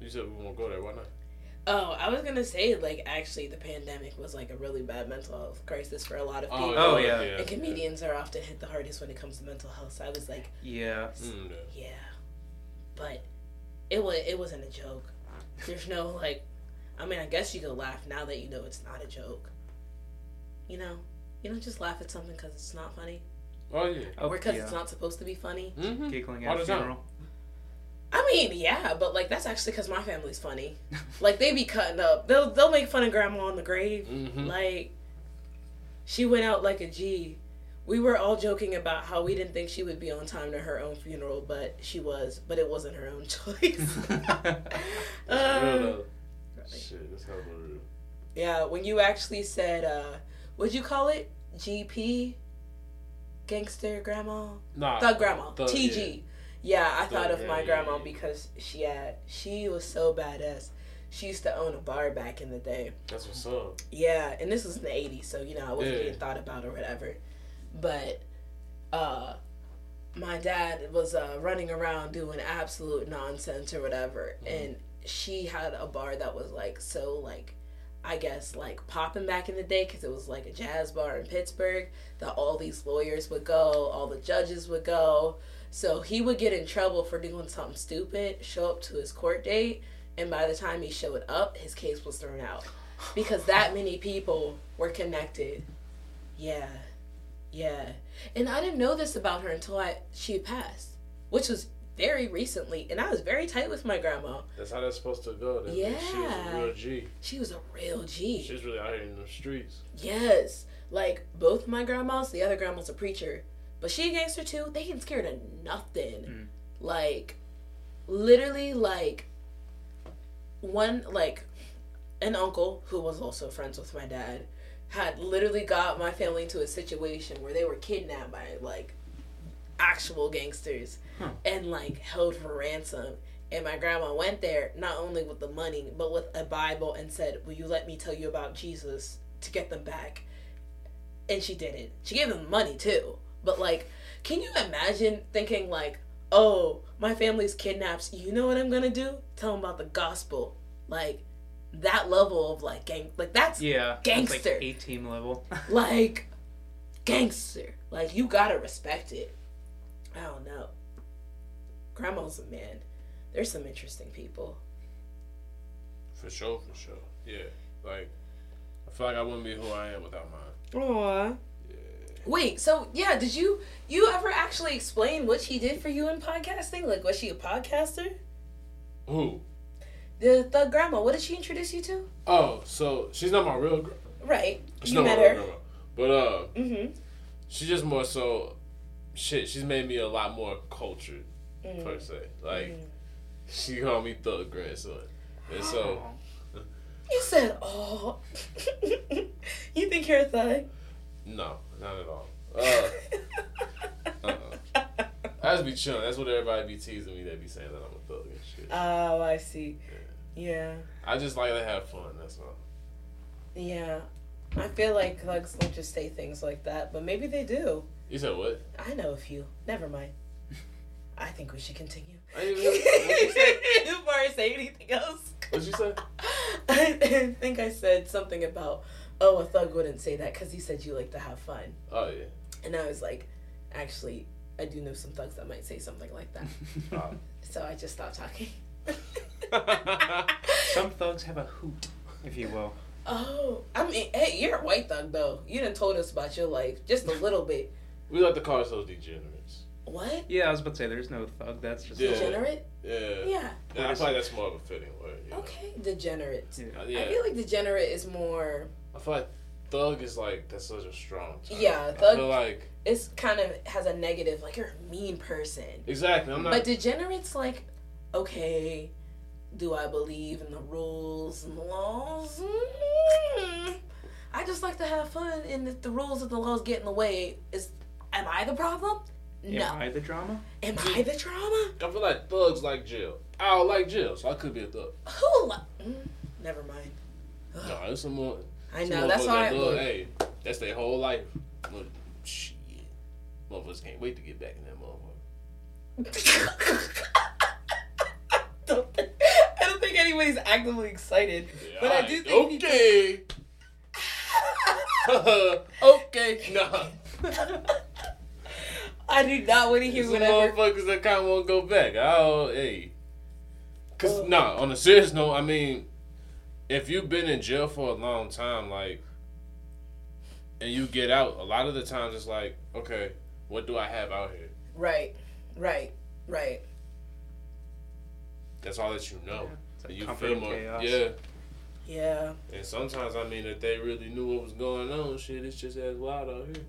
you said we won't go there. Why not? Oh, I was gonna say like actually the pandemic was like a really bad mental health crisis for a lot of people. Oh, yeah. yeah. And comedians are often hit the hardest when it comes to mental health. So I was like, Yeah. Mm, yeah. yeah, but it was it wasn't a joke. There's no like, I mean, I guess you could laugh now that you know it's not a joke. You know, you don't just laugh at something because it's not funny Oh yeah. Oh, or because yeah. it's not supposed to be funny. Mm-hmm. Giggling at a the time. I mean, yeah, but like that's actually because my family's funny. Like they be cutting up. They'll they'll make fun of grandma on the grave. Mm-hmm. Like, she went out like a G. We were all joking about how we didn't think she would be on time to her own funeral, but she was. But it wasn't her own choice. Uh. Shit, that's hella real. yeah, when you actually said, uh, what'd you call it? GP? Gangster grandma? Nah, Thug grandma. Thug, TG. Yeah, I thought of my yeah, grandma yeah. because she had, she was so badass. She used to own a bar back in the day. That's what's up. Yeah, and this was in the '80s, so you know I wasn't Yeah. getting thought about or whatever. But uh, my dad was uh, running around doing absolute nonsense or whatever, and she had a bar that was like so like. I guess like popping back in the day because it was like a jazz bar in Pittsburgh that all these lawyers would go, all the judges would go. So he would get in trouble for doing something stupid, show up to his court date, and by the time he showed up, his case was thrown out because that many people were connected. Yeah, yeah, and I didn't know this about her until I she passed, which was very recently, and I was very tight with my grandma. That's how that's supposed to go. That means she was Yeah. a real G. She was a real G. She's really out here in the streets. Yes, like both my grandmas. The other grandma's a preacher, but she a gangster too. They ain't scared of nothing. Mm. Like, literally, like one like an uncle who was also friends with my dad had literally got my family into a situation where they were kidnapped by like actual gangsters Huh. and like held for ransom. And my grandma went there not only with the money, but with a Bible and said, Will you let me tell you about Jesus to get them back? And she did it. She gave them money too. But like, can you imagine thinking like, oh, my family's kidnapped. You know what I'm gonna do? Tell them about the gospel. Like that level of like gang like that's Yeah. That's Gangster. like 18 level. like gangster. Like you gotta respect it. I don't know. Grandma's a man. There's some interesting people. For sure, for sure. Yeah. Like, I feel like I wouldn't be who I am without mine. Aww. Wait, so yeah, did you you ever actually explain what she did for you in podcasting? Like was she a podcaster? Who? The thug grandma. What did she introduce you to? Oh, so she's not my real girl. Right. She's you not met my real her. grandma. But uh, Mm-hmm. she just more so. Shit, she's made me a lot more cultured Mm. per se. Like she called me thug grandson, and so You said, "Oh, you think you're a thug?" no, not at all. Uh, uh-uh. I just be chilling. That's what everybody be teasing me. They be saying that I'm a thug and shit. Oh, I see. Yeah, I just like to have fun. That's all. yeah. I feel like thugs don't just say things like that, but maybe they do. You said what? I know a few. Never mind. I think we should continue. I didn't? Before I say anything else. What you say? I think I said something about, oh, a thug wouldn't say that because he said you like to have fun. Oh yeah. And I was like, actually, I do know some thugs that might say something like that. Oh. So I just stopped talking. Some thugs have a hoot, if you will. oh, I mean, hey, you're a white thug though. You done told us about your life just a little bit. we like to call ourselves degenerates. What? Yeah, I was about to say there's no thug. That's just Yeah. Degenerate? Yeah. Yeah. Yeah, I feel like that's more of a fitting word. you know? Okay, degenerate. Yeah. Uh, yeah. I feel like degenerate is more. I feel like thug is like that's such a strong term. Yeah, I feel like It's kind of has a negative, like you're a mean person. exactly. I'm not. But degenerate's like, okay, do I believe in the rules and the laws? Mm. I just like to have fun, and if the rules and the laws get in the way, is am I the problem? No. Am I the drama? Am I the drama? I feel like thugs like jail. I don't like jail, so I could be a thug. Who? Li- mm, never mind. No, it's some more. I some know that's why. that love- I, hey, that's their whole life. Look, shit, motherfuckers can't wait to get back in that motherfucker. don't think, I don't think anybody's actively excited, Yeah, but I alright, do think people- Okay. okay. Nah. I do not want to hear Some whatever. motherfuckers that kind of want to go back. Oh, hey. Cause Oh. nah, on a serious note, I mean, if you've been in jail for a long time, like, and you get out, a lot of the times it's like, okay, what do I have out here? Right, right, right. That's all that you know. It's And like you feel more, chaos. yeah. Yeah. And sometimes, I mean, if they really knew what was going on, shit, it's just as wild out here.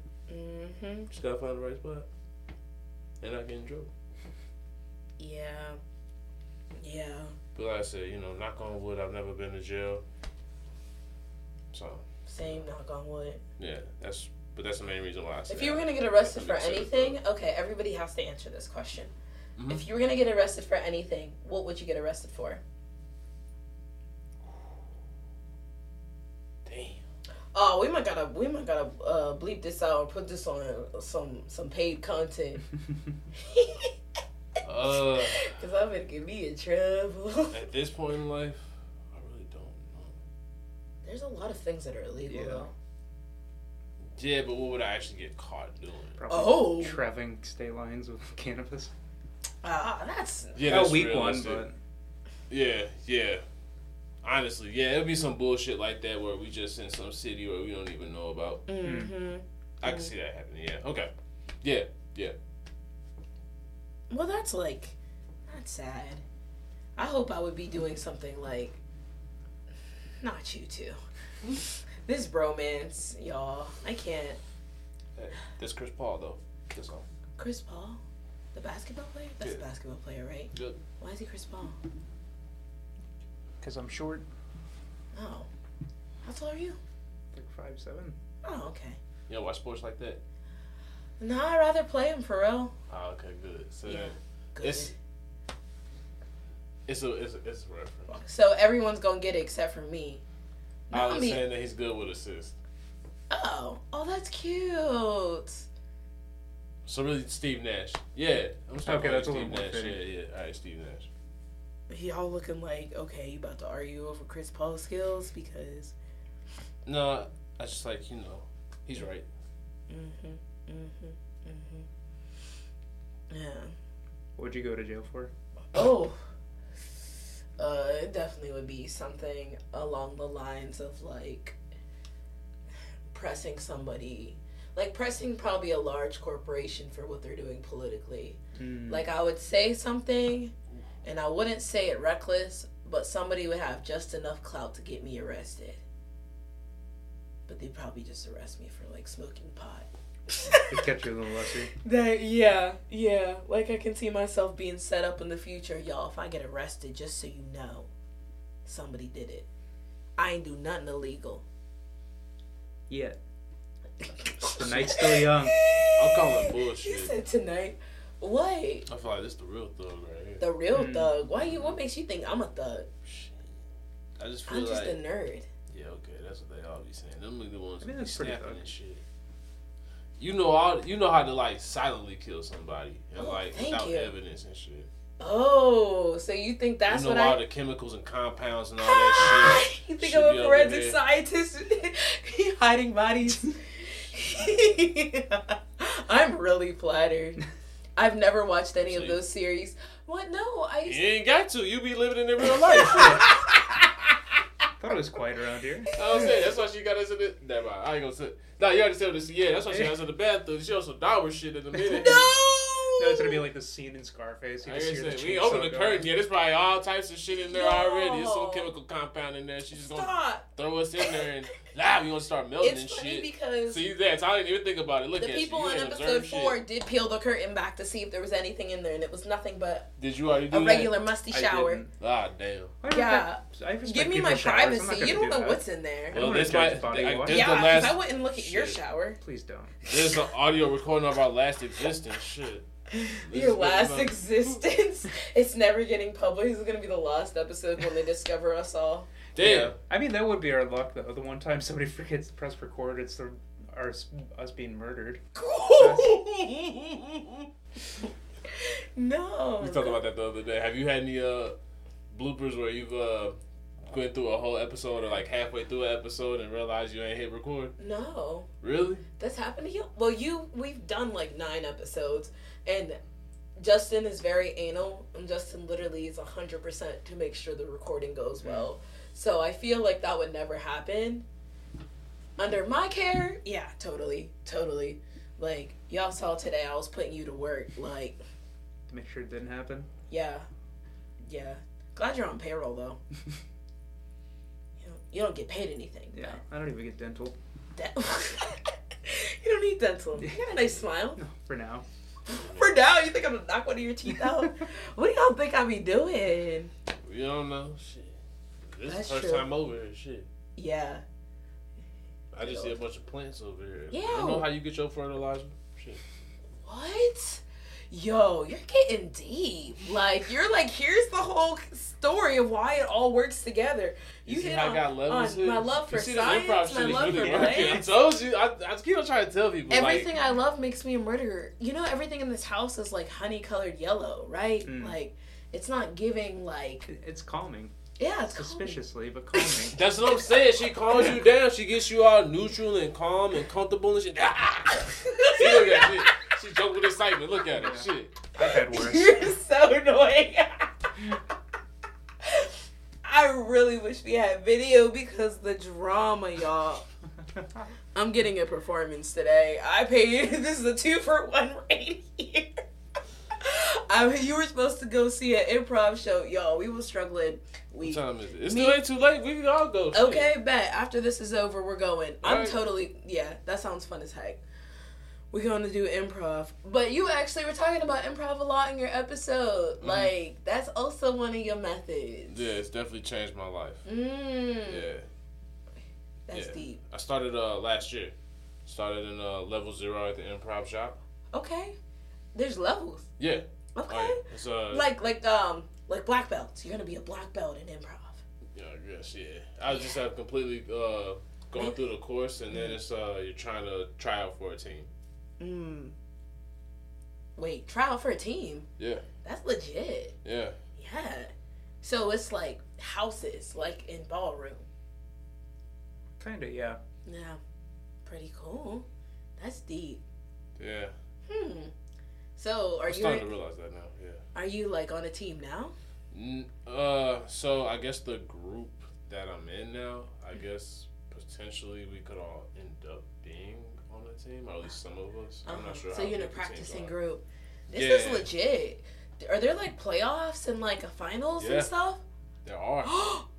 Mm-hmm. Just gotta find the right spot. And not get in trouble. Yeah. Yeah. But like I said, you know, knock on wood, I've never been to jail. So, Same. Knock on wood. yeah, that's, but that's the main reason why I said If you were gonna get arrested for consider anything, okay, everybody has to answer this question. Mhm. If you were gonna get arrested for anything, what would you get arrested for? Damn. Oh, we might gotta we might gotta uh, bleep this out or put this on some some paid content. Uh, Cause I'm gonna get me in trouble. at this point in life, I really don't know. There's a lot of things that are illegal Yeah. though. Yeah, but what would I actually get caught doing? Probably Oh. traveling state lines with cannabis. Ah, that's Yeah, a that's weak one, but Yeah, yeah. Honestly, yeah, it'll be some bullshit like that where we just in some city where we don't even know about. mm-hmm. I can see that happening. Yeah. Okay. Yeah. Yeah. Well, that's like, that's sad. I hope I would be doing something like, not you two. this bromance, y'all. I can't. Hey, that's Chris Paul though. That's all. Chris Paul, the basketball player. That's Yeah. a basketball player, right? Good. Why is he Chris Paul? because I'm short, Oh, how tall are you? like five seven. Oh, okay. You know, watch sports like that. No, I'd rather play him for real. Oh, okay, good. So Yeah. Good. It's- it's a it's a, it's a reference. so everyone's gonna get it except for me. I Not was me. saying that he's good with assists. Oh, oh, that's cute. So really, Steve Nash. Yeah, I'm starting Okay, calling that's a Steve little Nash. fitting. Yeah, yeah. All right, Steve Nash. Y'all looking like okay, you about to argue over Chris Paul's skills because. No, I just like you know, he's right. Mhm. Mhm. Mhm. Yeah. What'd you go to jail for? Oh. Uh, it definitely would be something along the lines of like pressing somebody, like pressing probably a large corporation for what they're doing politically. Mm. Like I would say something, and I wouldn't say it reckless, but somebody would have just enough clout to get me arrested. But they'd probably just arrest me for like smoking pot. They catch you a little lesser. That yeah, yeah. Like I can see myself being set up in the future, y'all. If I get arrested, just so you know, somebody did it. I ain't do nothing illegal. Yeah. The night's still young. I'm calling You bullshit. You said tonight. What? I feel like this the real thug right here. The real Hmm. thug. Why you? What makes you think I'm a thug? I just feel I'm just a nerd. yeah, okay, that's what they all be saying. Them be the ones I mean, that be pretty snapping and shit. You know all you know how to like silently kill somebody and Oh, like without you. evidence and shit. Oh, so you think that's you know what all I? the chemicals and compounds and all that shit. you think I'm a forensic scientist hiding bodies? I'm really flattered. I've never watched any of those series. What? No, I. You ain't got to. You be living in the real life. Shit. Thought it was quiet around here. I was saying that's why she got us in the. Never mind. I ain't gonna say. No, you already said this. Yeah, that's why she got us in the bathroom. She on some dour shit in the minute. no. No, it's gonna be like the scene in Scarface. You Like I just hear the we open the going. curtain. Yeah, there's probably all types of shit in there already. There's some chemical compound in there. She's just gonna Stop. throw us in there and live. We gonna start melting It's and funny shit. because See that? So I didn't even think about it. Look the at people you. You in episode four shit. did peel the curtain back to see if there was anything in there, and it was nothing but Did you already do a that? regular musty shower. didn't. Ah, damn. Yeah. Give me my showers. Privacy. You don't know that. what's in there. I Well, this might. body this yeah, the 'cause last. I wouldn't look at your shower. Please don't. There's an audio recording of our last existence. Shit. This Your last existence. it's never getting published. This is gonna be the last episode when they discover us all. Damn. Yeah. I mean, that would be our luck, though. The one time somebody forgets to press record, it's the our, us being murdered. no. We talked about that the other day. Have you had any uh bloopers where you've uh went through a whole episode or like halfway through an episode and realized you ain't hit record? No, Really? that's happened to you. Well, you we've done like nine episodes, and Justin is very anal, and Justin literally is hundred percent to make sure the recording goes mm. well. So I feel like that would never happen. Under my care, yeah, totally, totally. Like y'all saw today, I was putting you to work. Like, To make sure it didn't happen. yeah, yeah. Glad you're on payroll though. You don't, you don't get paid anything. Yeah. I don't even get dental. but- you don't need dental. You got a nice smile. No, for now. For now, you think I'm gonna knock one of your teeth out? what do y'all think I be doing? We don't know? Shit. This That's is first true. time over here. Shit. Yeah. I just see a bunch of plants over here. Yeah. I don't know how you get your fertilizer? Shit. What? Yo, you're getting deep. Like you're like, here's the whole story of why it all works together. You, You hit on- on my love for see this improv science, my love really for working. I told you. I, I keep on trying to tell people. Everything like, I love makes me a murderer. You know, everything in this house is like honey colored yellow, right? Mm. Like, it's not giving like, It's calming. Yeah, it's calming. Suspiciously, but calming. That's what I'm saying. She calms you down. She gets you all neutral and calm and comfortable and shit. See, look at her. She, she joked with excitement. Look at her. Yeah. Shit. I've had worse. You're so annoying. I really wish we had video because the drama, y'all. I'm getting a performance today. I paid. This is a two for one right here. I mean, you were supposed to go see an improv show, y'all. We were struggling. We What time is it? It's Me- still ain't too late. We can all go. Shit. okay, bet. After this is over, we're going. I'm Alright. totally yeah. That sounds fun as heck. We're going to do improv, but you actually were talking about improv a lot in your episode. Mhm. Like that's also one of your methods. Yeah, it's definitely changed my life. Mm, Yeah. that's yeah. deep. I started uh last year. Started in uh level zero at the improv shop. Okay, there's levels. Yeah. Okay. It's uh like like um like black belts. You're gonna be a black belt in improv. Yeah, I guess yeah. I was just have completely uh going through the course and then it's uh you're trying to try out for a team. Mm. Wait, trial for a team. Yeah. That's legit. Yeah. Yeah. So it's like houses, like in ballroom. Kinda, yeah. Yeah. Pretty cool. That's deep. Yeah. Hmm. So are I'm you starting to realize that now. Yeah. are you like on a team now? Uh, so I guess the group that I'm in now, I guess potentially we could all end up being on a team, or at least some of us. I'm Uh-huh. not sure. So you're in a practicing group. This Yeah. is legit. Are there like playoffs and like a finals Yeah. and stuff? There are.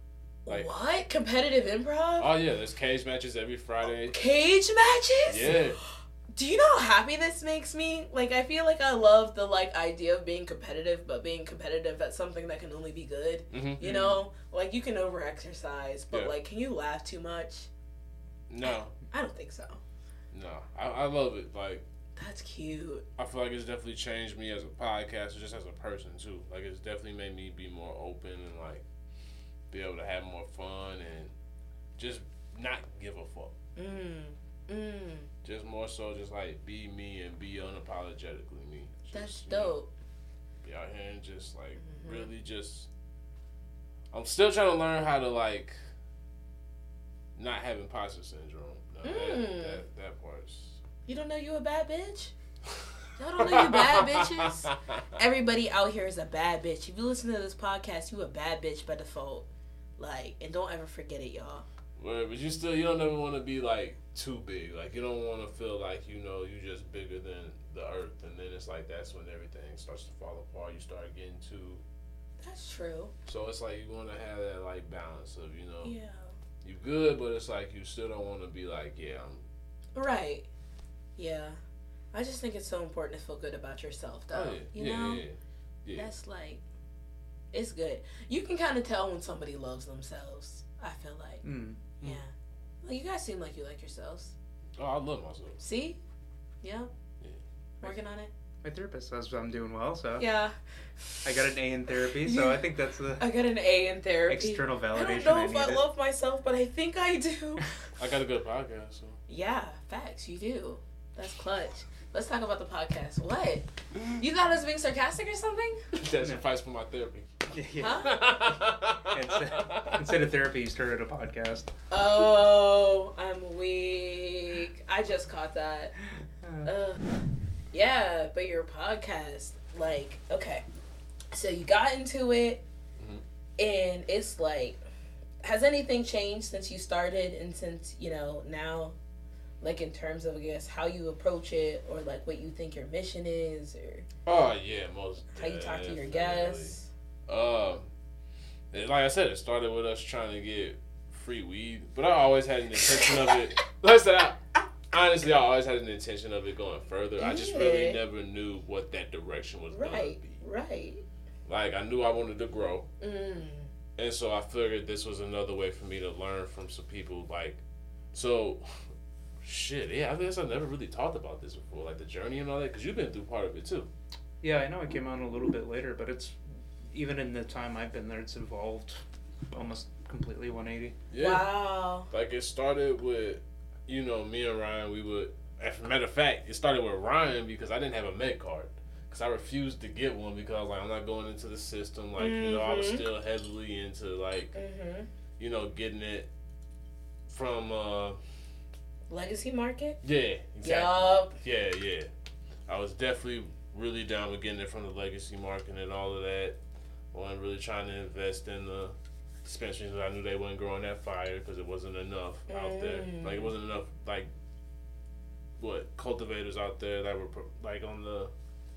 Like- what competitive improv? Oh yeah, there's cage matches every Friday. Cage matches? Yeah. Do you know how happy this makes me? Like I feel like I love the like idea of being competitive, but being competitive at something that can only be good. hmm You know, like you can over exercise, but Yeah. like, can you laugh too much? No, I don't think so. no, I, I love it. Like That's cute. I feel like it's definitely changed me as a podcaster, just as a person too. Like it's definitely made me be more open and like be able to have more fun and just not give a fuck. Mm. Mm. Just more so, just like be me and be unapologetically me. Just, That's you know, dope. be out here and just like Mhm. really just. I'm still trying to learn how to like. Not have imposter syndrome. No, that, Mm. that that part's. You don't know you a bad bitch? Y'all don't know you bad bitches? Everybody out here is a bad bitch. If you listen to this podcast, you a bad bitch by default. Like, and don't ever forget it, y'all. Well, but you still you don't ever want to be like too big. Like you don't want to feel like you know you just bigger than the earth, and then it's like that's when everything starts to fall apart. You start getting too. That's true. So it's like you want to have that like balance of you know Yeah. you good, but it's like you still don't want to be like yeah I'm Right. Yeah. I just think it's so important to feel good about yourself, though. oh, yeah You yeah, know? yeah yeah yeah. That's like, it's good. You can kind of tell when somebody loves themselves. I feel like, Mm. yeah. Well, you guys seem like you like yourselves. Oh, I love myself. See? Yeah. Yeah. Working on it. My therapist says I'm doing well, so Yeah. I got an A in therapy, so I think that's the I got an A in therapy. external validation. I don't know I, if I needed. love myself, but I think I do. I got a good podcast, so. yeah, facts. You do. That's clutch. Let's talk about the podcast. What? You thought I was being sarcastic or something? That's advice for my therapy. Huh? Instead, instead of therapy, you started a podcast. Oh, I'm weak. I just caught that. Uh, yeah, but your podcast, like, okay. So you got into it, Mhm. and it's like, has anything changed since you started and since, you know, now? Like, in terms of, I guess, how you approach it, or like what you think your mission is, or oh yeah, most. how you talk to your guests? Um, like I said, it started with us trying to get free weed, but I always had an intention of it. Like I honestly, I always had an intention of it going further. I just really never knew what that direction was Right, going to be. right. Like I knew I wanted to grow, Mm. and so I figured this was another way for me to learn from some people. Like, so. Shit, yeah, I guess I never really talked about this before, like the journey and all that, because you've been through part of it too. yeah, I know I came on a little bit later, but it's even in the time I've been there, it's evolved almost completely 180. Yeah. Wow. Like it started with, you know, me and Ryan. We would, as a matter of fact, it started with Ryan because I didn't have a med card. Because I refused to get one because I was like, I'm not going into the system. Like, you know, I was Mhm. still heavily into like, Mm-hmm. you know, getting it from, uh, Legacy market? yeah, exactly. Yeah, yeah. I was definitely really down with getting it from the legacy market and all of that. I wasn't really trying to invest in the dispensaries. 'cause I knew they wasn't growing that fire because it wasn't enough out there. Mm. Like it wasn't enough like what cultivators out there that were like on the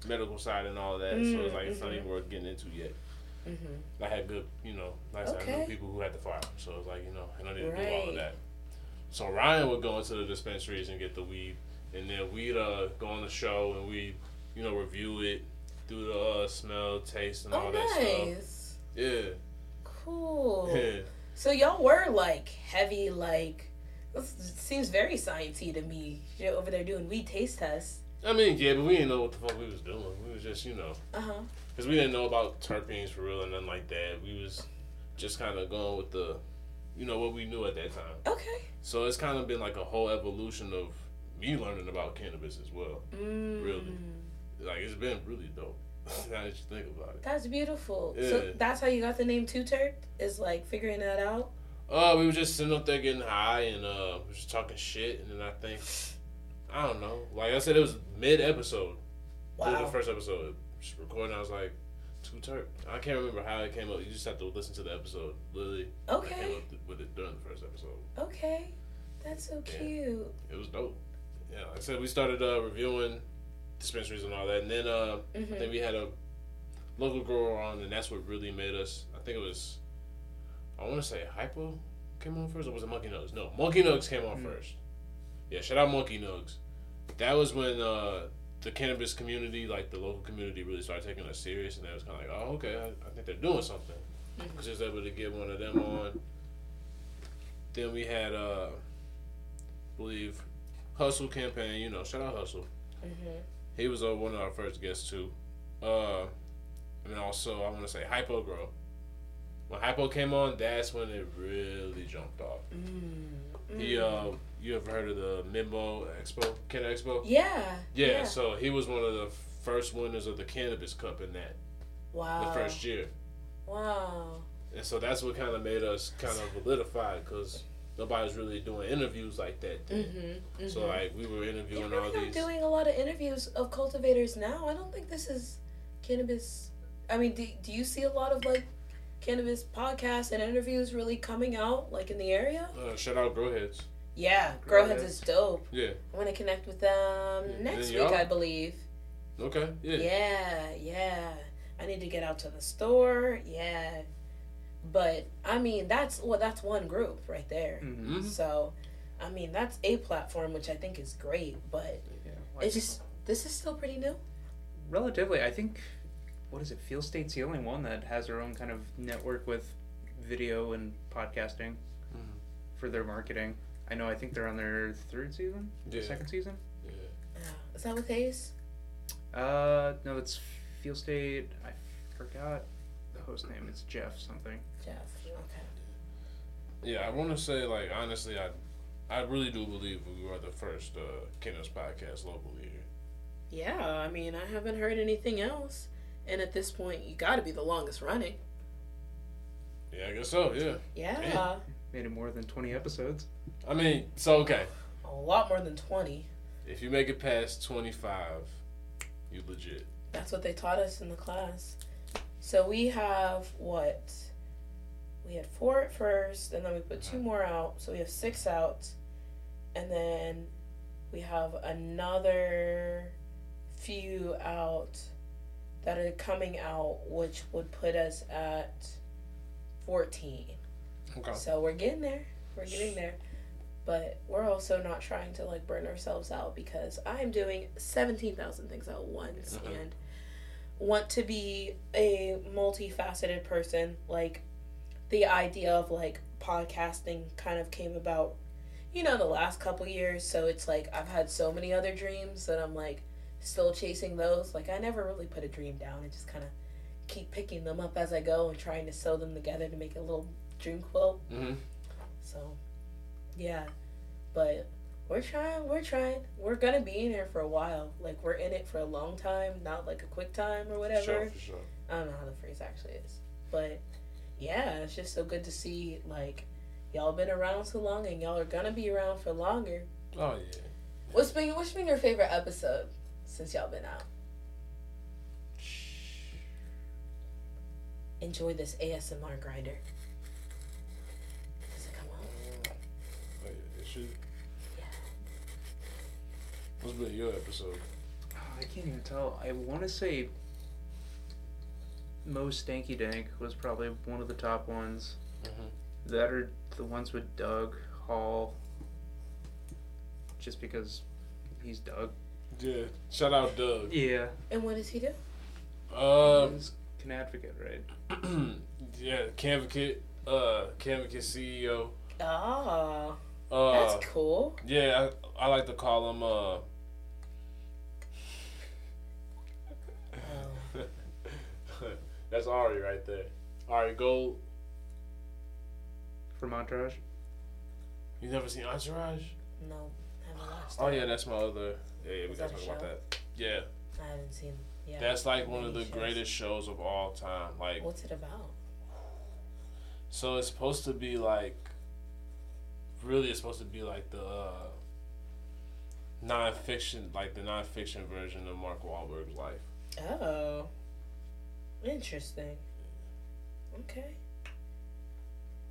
medical side and all of that. so it's like it's not Mhm, even worth getting into yet. Mm-hmm. I had good, you know, like I said, I knew people who had the fire, so it was like, you know, and I didn't need to do all of that. So Ryan would go into the dispensaries and get the weed, and then we'd uh, go on the show and we, you know, review it, do the uh, smell, taste, and all Oh, that stuff. nice. Yeah, Cool. yeah. So y'all were like heavy, like this seems very sciencey to me. You're over there doing weed taste tests. I mean, yeah, but we didn't know what the fuck we was doing. We was just, you know, Uh huh. because we didn't know about terpenes for real and nothing like that. We was just kind of going with the, you know, what we knew at that time. Okay. So it's kind of been like a whole evolution of me learning about cannabis as well. Mm. Really? Like it's been really dope. now that you think about it. That's beautiful. Yeah. So that's how you got the name Too T3rpd? Is like figuring that out. Uh, we were just sitting up there getting high and uh, we just talking shit, and then I think, I don't know. Like I said, it was mid episode. It was Wow. the first episode. Just recording, I was like, Too T3rpd. I can't remember how it came up. You just have to listen to the episode. Literally, I came Okay. up with it during the first episode. Okay. That's so Yeah. cute. It was dope. Yeah, like I said, we started uh, reviewing dispensaries and all that, and then uh, hmm I think we had a local grower on, and that's what really made us. I think it was I want to say Hypo came on first, or was it Monkey Nugs? No, Monkey Nugs came on Mm. first. Yeah, shout out Monkey Nugs. That was when uh, the cannabis community, like the local community, really started taking us serious, and they was kind of like, oh, okay, I, I think they're doing something. Mhm. Because was able to get one of them on. Then we had, uh, I believe, Hustle campaign. You know, shout out Hustle. Mhm. He was uh, one of our first guests too. Uh, and then also I want to say Hypo Grow. When Hypo came on, that's when it really jumped off. Mm. He, uh, you ever heard of the Mimbo Expo, Canada Expo? Yeah. Yeah, so he was one of the first winners of the Cannabis Cup in that Wow. the first year, Wow. and so that's what kind of made us kind of solidified because nobody's really doing interviews like that. Then. Mm-hmm. So like we were interviewing really all these. doing a lot of interviews of cultivators now. I don't think this is cannabis. I mean, do, do you see a lot of like cannabis podcasts and interviews really coming out like in the area? Uh, shout out Growheads. Yeah, Growheads. Growheads is dope. Yeah. I want to connect with them Yeah, next week. I believe. Okay. Yeah. Yeah, yeah. I need to get out to the store. Yeah. But I mean, that's well, that's one group right there. Mhm. Mhm. So, I mean, that's a platform which I think is great, but Yeah, like, it's just this is still pretty new. relatively. I think what is it? Feel State's the only one that has their own kind of network with video and podcasting Mhm. for their marketing. I know. I think they're on their third season, Yeah. second season. Yeah. Yeah. Is that with Hayes? Uh, no, it's Feel State. I forgot the host name. It's Jeff something. Jeff. Okay. Yeah, I want to say like honestly, I, I really do believe we were the first uh, cannabis podcast locally here. Yeah, I mean, I haven't heard anything else, and at this point, you got to be the longest running. Yeah, I guess so. Yeah. Yeah, Damn. Made it more than twenty episodes. I mean, so okay, a lot more than twenty. if you make it past twenty five, you legit. That's what they taught us in the class. So we have what? We had four at first, and then we put two more out. So we have six out, and then we have another few out that are coming out, which would put us at fourteen. Okay. So we're getting there. We're getting there. But we're also not trying to like burn ourselves out because I'm doing 17,000 things at once Mhm. and want to be a multifaceted person. Like the idea of like podcasting kind of came about, you know, the last couple years. So it's like I've had so many other dreams that I'm like still chasing those. Like I never really put a dream down. I just kind of keep picking them up as I go and trying to sew them together to make a little dream quilt. Mm-hmm. So, yeah, but we're trying. We're trying. We're gonna be in here for a while. Like we're in it for a long time, not like a quick time or whatever. Sure, for sure. I don't know how the phrase actually is, but yeah, it's just so good to see like y'all been around so long and y'all are gonna be around for longer. Oh yeah. What's been What's been your favorite episode since y'all been out? Enjoy this ASMR grinder. What's been your episode? Oh, I can't even tell. I want to say Mo Stanky Dank was probably one of the top ones. Mm-hmm. That are the ones with Doug Hall. Just because he's Doug. Yeah. Shout out Doug. Yeah. And what does he do? Um. he's an advocate, right? yeah. Canvacate. Uh. Canvacate CEO. Oh, Uh. that's cool. Yeah, I, I like to call him. Uh. That's Ari right there. Ari Gold. From Entourage. You never seen Entourage? No, I haven't watched Oh it. yeah, that's my other. Yeah, yeah we Is gotta that talk about that. Yeah, I haven't seen. Yeah, that's like one of the shows. greatest shows of all time. Like, What's it about? so it's supposed to be like. Really, it's supposed to be like the uh, non-fiction, like the non-fiction version of Mark Wahlberg's life. Oh, interesting. Okay.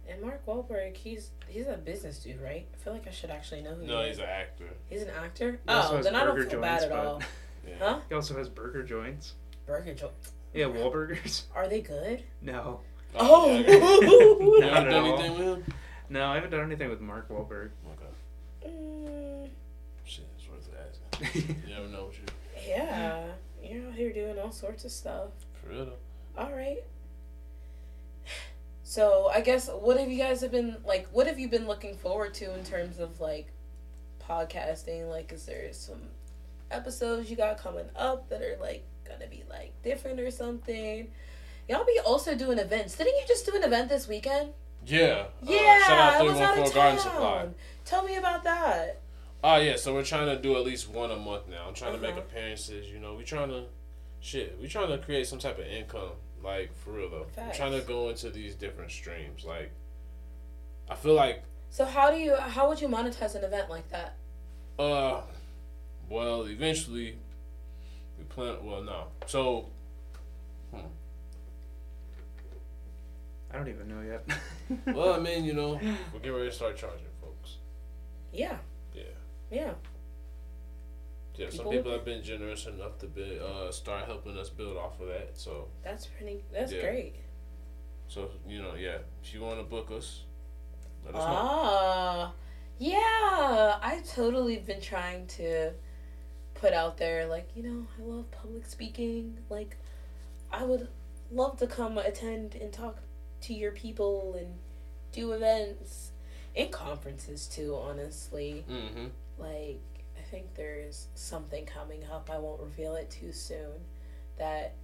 And Mark Wahlberg, he's he's a business dude, right? I feel like I should actually know who No, he he's is. an actor. He's an actor. He Oh, then I don't burger feel bad at joints, but- all. Yeah. Huh? He also has burger joints. Burger joint. Yeah, Wahlburgers. Are they good? No. Oh. yeah, I got it. you Not at all. anything with him? No, I haven't done anything with Mark Wahlberg. Okay. Mm, Shit, it's worth asking. You never know what you. yeah, you're out here doing all sorts of stuff. For real though. All right. So I guess what have you guys have been like? What have you been looking forward to in terms of like podcasting? Like, is there some episodes you got coming up that are like gonna be like different or something? Y'all be also doing events. Didn't you just do an event this weekend? Yeah. uh, Yeah, shout out I was out 314 of Garden town. Supply. Tell me about that. Oh yeah, so we're trying to do at least one a month now. I'm trying to make Uh-huh. appearances. You know, we're trying to, shit, we trying to create some type of income. Like for real though, we're Facts. trying to go into these different streams. Like, I feel like, So how do you? How would you monetize an event like that? uh, well, eventually, we plan. Well, no. So I don't even know yet. well, I mean, you know, we're getting ready to start charging folks. Yeah, Yeah. yeah. Yeah, some People- people have been generous enough to be, uh, start helping us build off of that. So, That's pretty. That's Yeah. great. so you know, yeah, if you want to book us, let us know. Ah, yeah. I've totally been trying to put out there, like, you know, I love public speaking. Like, I would love to come attend and talk to your people and do events and conferences too, honestly. Mm-hmm. Like, think there's something coming up. I won't reveal it too soon. That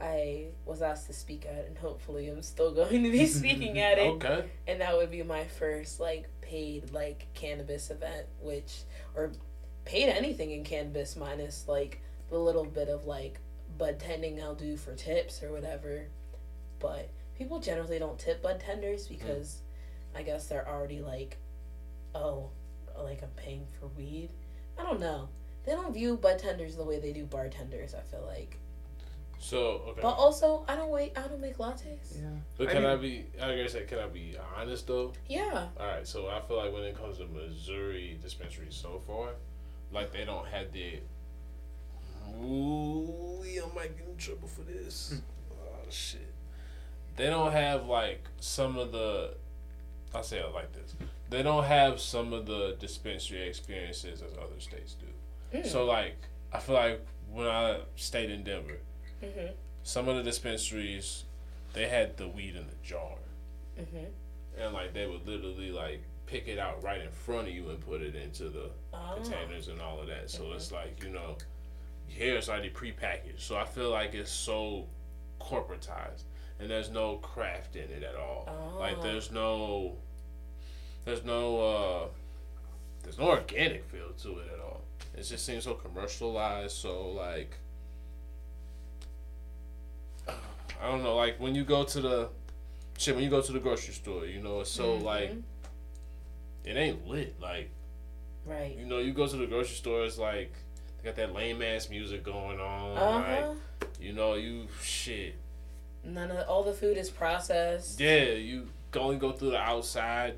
I was asked to speak at, and hopefully I'm still going to be speaking at it Okay. and that would be my first like paid like cannabis event which or paid anything in cannabis minus like the little bit of like bud tending i'll do for tips or whatever but people generally don't tip bud tenders mm. because i guess they're already like oh like i'm paying for weed i don't know they don't view bud tenders the way they do bartenders i feel like So okay. but also i don't wait i don't make lattes yeah. But can I, mean- be? I gotta say, can I be honest though? yeah All right. So I feel like when it comes to Missouri dispensaries so far, like they don't have the. Ooh, I might get in trouble for this. Hmm. oh shit. They don't have like some of the. I'll say it like this. They don't have some of the dispensary experiences as other states do. Mm. So like, I feel like when I stayed in Denver, mm-hmm some of the dispensaries, they had the weed in the jar. mm-hmm and like they would literally like pick it out right in front of you and put it into the oh. containers and all of that. So Mhm. it's like you know, here it's already prepackaged. So I feel like it's so corporatized, and there's no craft in it at all. Like Oh. there's no, there's no, uh there's no organic feel to it at all. It just seems so commercialized. So like. I don't know, like when you go to the shit, when you go to the grocery store, you know, it's so Mhm. like it ain't lit. Like right you know, you go to the grocery store, it's like they got that lame ass music going on. uh-huh Like you know, you shit. None of all the food is processed. Yeah, you only go through the outside.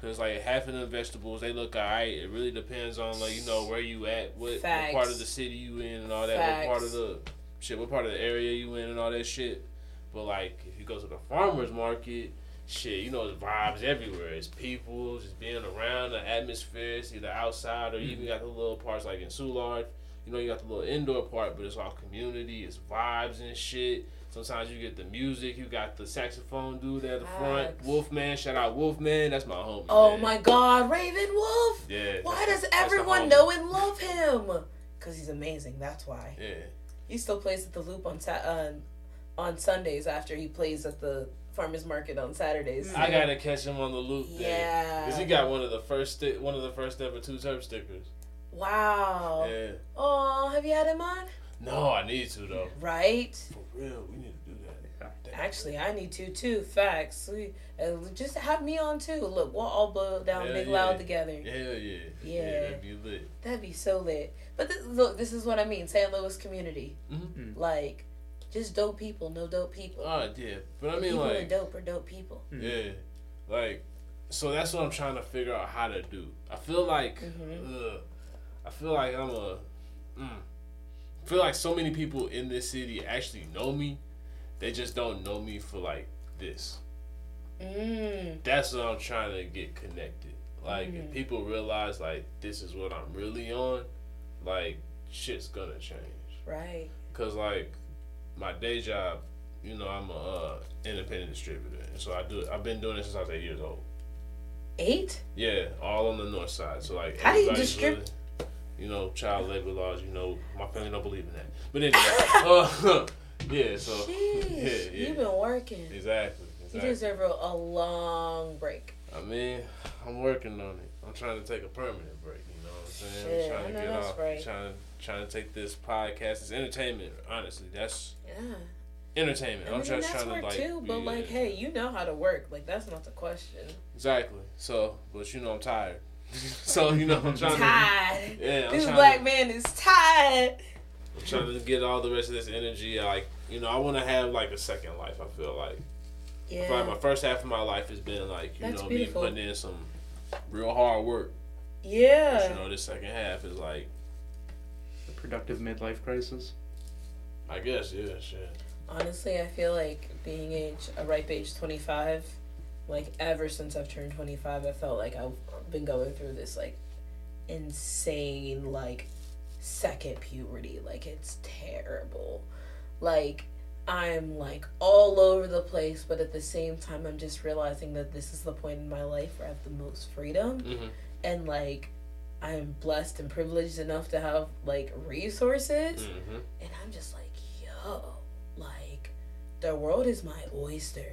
Cause like half of the vegetables they look alright. It really depends on like you know where you at, what, what part of the city you in and all that, what part of the shit, what part of the area you in and all that shit. But like if you go to the farmers market, shit, you know there's vibes everywhere. It's people just being around the atmosphere. It's either outside or you even got the little parts like in Soulard. You know you got the little indoor part, but it's all community. It's vibes and shit. Sometimes you get the music. You got the saxophone dude at the front. Facts. Wolfman, shout out Wolfman. That's my homie. Oh man. my God, Raven Wolf! Yeah. Why does everyone know and love him? Cause he's amazing. That's why Yeah. he still plays at the Loop on Sa- uh, on Sundays after he plays at the farmers market on Saturdays. I gotta catch him on the loop. Yeah. Cause he got one of the first sti- one of the first ever Too T3rpd stickers. Wow. Yeah. Oh, have you had him on? No, I need to though. Right. For real, we need to do that. Damn. Actually, I need to too. Facts. We, uh, just have me on too. Look, we'll all blow down Hell big yeah. loud together. Hell yeah. Yeah. that'd be lit. That'd be so lit. But th- look, this is what I mean. St. Louis community, Mhm. like, just dope people, no dope people. Oh yeah, but I mean people are like dope or dope people. yeah, like so that's what I'm trying to figure out how to do. I feel like Mhm. ugh, I feel like I'm a mm, I feel like so many people in this city actually know me. They just don't know me for like this. Mm. That's what I'm trying to get connected. Like Mm. if people realize like this is what I'm really on, like shit's gonna change. Right. Cause like my day job, you know, I'm a uh, independent distributor, and so I do. I've been doing this since I was eight years old. Eight? Yeah, all on the north side. So like, How do you distribute? really- you know, child labor laws. You know, my family don't believe in that. But anyway, uh, yeah. So Jeez. yeah, yeah, You've been working. exactly. You deserve a, long break. I mean, I'm working on it. I'm trying to take a permanent break. You know what I'm saying? Shit, I'm trying to get off. right. Trying trying to take this podcast. It's entertainment. Honestly, that's Yeah. entertainment. I I'm mean, just that's trying to like. too, but be- like, hey, you know how to work. Like, that's not the question. Exactly. So, but you know, I'm tired. so you know, I'm trying to. Tired. Yeah, I'm This black to, man is tired. I'm trying to get all the rest of this energy. Like, you know, I want to have like a second life. I feel like. I feel like Yeah. my first half of my life has been like, you That's know, beautiful. me putting in some real hard work. But, Yeah. you know, this second half is like, The productive midlife crisis. I guess, yeah, shit. Honestly, I feel like being age a ripe age twenty five, like ever since I've turned twenty five, I felt like I've been going through this like insane like second puberty. Like it's terrible. Like I'm like all over the place, but at the same time, I'm just realizing that this is the point in my life where I have the most freedom hmm and like I'm blessed and privileged enough to have like resources hmm and I'm just like, yo, like the world is my oyster.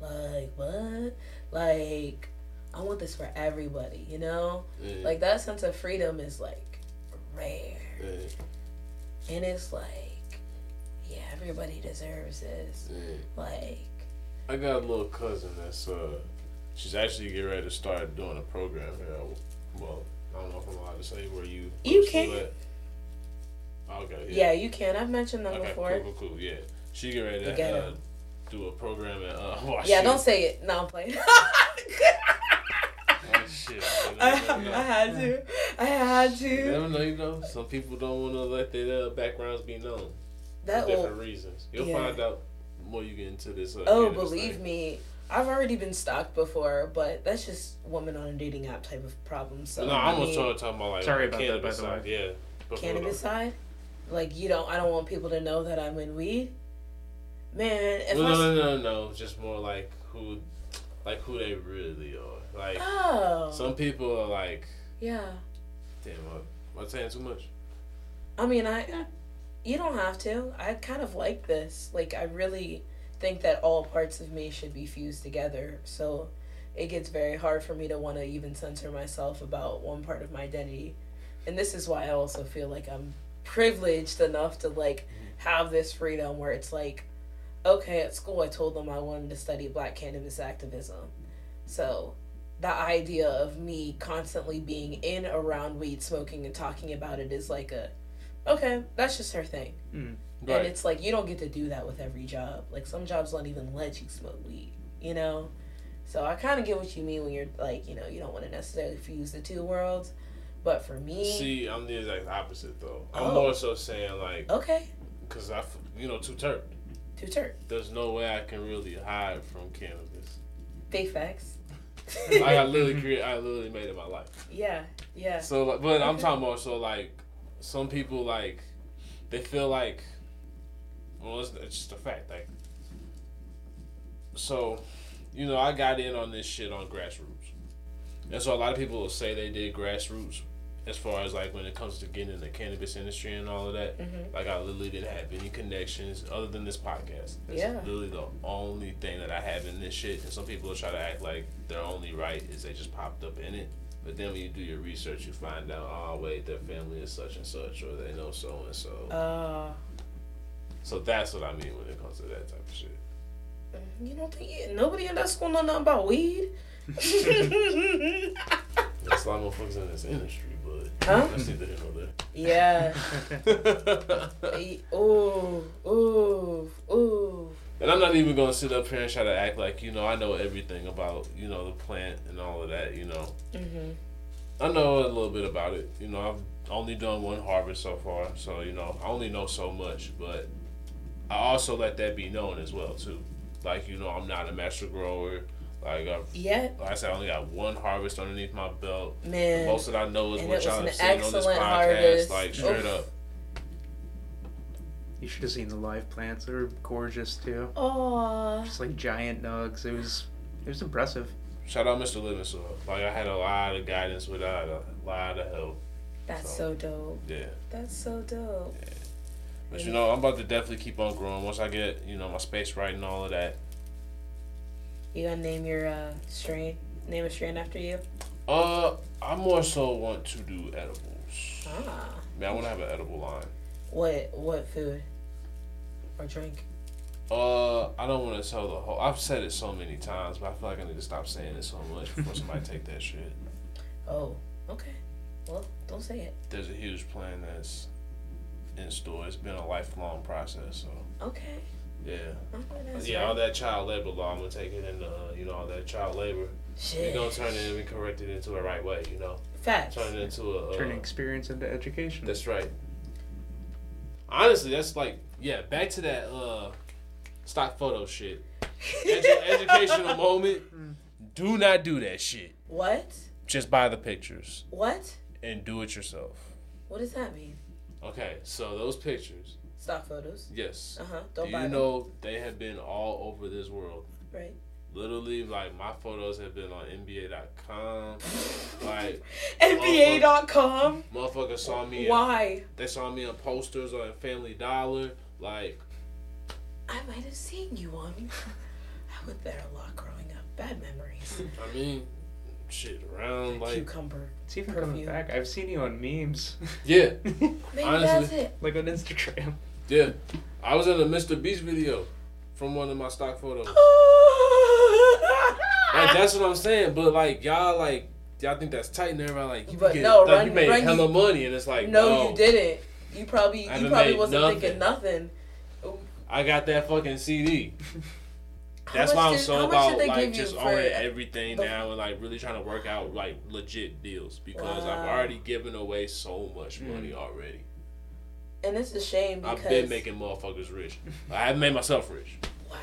Like what? Like I want this for everybody, you know? Yeah. Like that sense of freedom is like rare. yeah, And it's like, yeah, everybody deserves this. yeah. Like I got a little cousin that's uh, she's actually getting ready to start doing a program here. Well, I don't know if I'm allowed to say where you. You can. it. Okay. yeah, you can. I've mentioned them Okay. before. Cool. Cool. Cool. Yeah. She get ready to uh, do a program at uh. Oh, Yeah, don't say it. No, I'm playing. Oh shit. I. I had to. I had to. You to. never know, you know. Some people don't want to let their uh, backgrounds be known That for different reasons. You'll yeah. find out more you get into this. Uh, Oh, believe thing. me, I've already been stalked before, but that's just woman on a dating app type of problem. So no, I I almost mean, started talking about like Sorry the about that, cannabis by the side. Yeah. before cannabis side. Like you don't, I don't want people to know that I'm in weed. Man, if Well, I no, s- no, no, no. Just more like who, like who they really are. Like oh some people are like, yeah, damn, what, am I saying too much? I mean I, you don't have to. I kind of like this. Like I really think that all parts of me should be fused together. So it gets very hard for me to want to even censor myself about one part of my identity. And this is why I also feel like I'm privileged enough to like mm-hmm. have this freedom where it's like okay, at school I told them I wanted to study black cannabis activism. So the idea of me constantly being in around weed smoking and talking about it is like a okay, that's just her thing. Mm. Right. And it's like you don't get to do that with every job. Like some jobs don't even let you smoke weed, you know? So I kind of get what you mean when you're like, you know, you don't want to necessarily fuse the two worlds. But for me, See, I'm the exact opposite though. I'm Oh. more so saying like, okay, cause i you know, Too T3rpd. two turn. There's no way I can really hide from cannabis. Big facts. Like I literally mm-hmm. created, I literally made it my life. Yeah, yeah. So, like, but I'm talking more so like some people like they feel like well, it's, it's just a fact. Like, so you know, I got in on this shit on grassroots, and so a lot of people will say they did grassroots. As far as like when it comes to getting in the cannabis industry and all of that, Mhm. like I literally didn't have any connections other than this podcast. That's Yeah. literally the only thing that I have in this shit. And some people will try to act like their only right is they just popped up in it. But then when you do your research, you find out, oh wait, their family is such and such, or they know so and so. Uh, So that's what I mean when it comes to that type of shit. you don't think nobody in that school know nothing about weed? There's a lot of motherfuckers in this industry, Huh? that's neither here nor yeah. there. Eh, Ooh, ooh, ooh. And I'm not even gonna sit up here and try to act like you know I know everything about you know the plant and all of that. You know, Mm-hmm. I know a little bit about it. You know, I've only done one harvest so far, so you know I only know so much. But I also let that be known as well too. Like you know, I'm not a master grower. Like I've, Yet, like I said, I only got one harvest underneath my belt. man. Most that I know is And what y'all an have seen on this podcast. harvest. Like straight Oof. up. You should have seen the live plants. They were gorgeous too. Oh, Just like giant nugs. It was it was impressive. Shout out Mr. Livingston. Like I had a lot of guidance with that, a lot of help. That's So- so dope. Yeah. That's so dope. But you know, I'm about to definitely keep on growing once I get, you know, my space right and all of that. You gonna name your uh, strain? Name a strain after you? Uh, I more so want to do edibles. Ah. Man, I want to have an edible line. What what food or drink? Uh, I don't want to tell the whole. I've said it so many times, but I feel like I need to stop saying it so much before somebody take that shit. Oh, okay. Well, don't say it. There's a huge plan that's in store. It's been a lifelong process, so Okay. Yeah, Okay, yeah. right. All that child labor law, I'm gonna take it into, uh, you know, all that child labor. Shit. We're Shit. gonna turn it and correct it into a right way, you know. Facts. Turn it into a. Uh, Turning experience into education. That's right. Honestly, that's like yeah. Back to that uh stock photo shit. Edu- educational moment. Do not do that shit. What? Just buy the pictures What? and do it yourself. What does that mean? Okay, so those pictures, Stock photos. yes. Uh huh. Do Don't buy you them. know they have been all over this world? Right. Literally, like my photos have been on NBA.com. like NBA.com. motherfuckers saw me. In, Why? they saw me on posters on Family Dollar. Like I might have seen you on. I was there a lot growing up. Bad memories. I mean, shit around like Cucumber. It's even coming back. I've seen you on memes. yeah. Maybe Honestly. that's it. like on Instagram. Yeah, I was in a Mr. Beast video from one of my stock photos. Like that's what I'm saying. But like y'all, like y'all think that's tight, and everybody like you, But get, no, like, run- you made run hella you- money, and it's like no, no, you didn't. You probably you probably wasn't nothing. thinking nothing. I got that fucking CD. That's why I'm did- so how much did about like just owning everything the- now and like really trying to work out like legit deals because I've already given away so much Mm. money already. And it's a shame because I've been making motherfuckers rich. I haven't made myself rich. wow,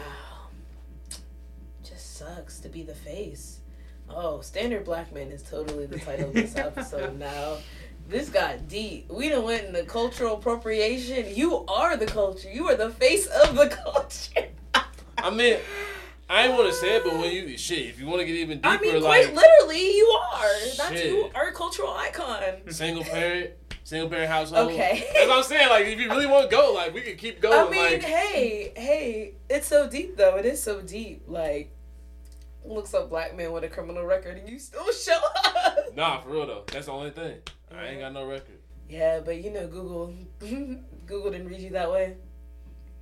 just sucks to be the face. Oh, standard black man is totally the title of this episode now. This got deep. We done went into cultural appropriation. You are the culture. You are the face of the culture. I mean, I ain't want to say it, but when you shit, if you want to get even deeper, I mean, like quite literally, you are. That's you are a cultural icon. single parent, single parent household. Okay. that's what I'm saying. Like, if you really want to go, like, we could keep going. I mean, like, hey, hey, it's so deep though. It is so deep. Like, looks up black man with a criminal record and you still show up. nah, for real though. That's the only thing. I ain't got no record. Yeah, but you know, Google, Google didn't read you that way.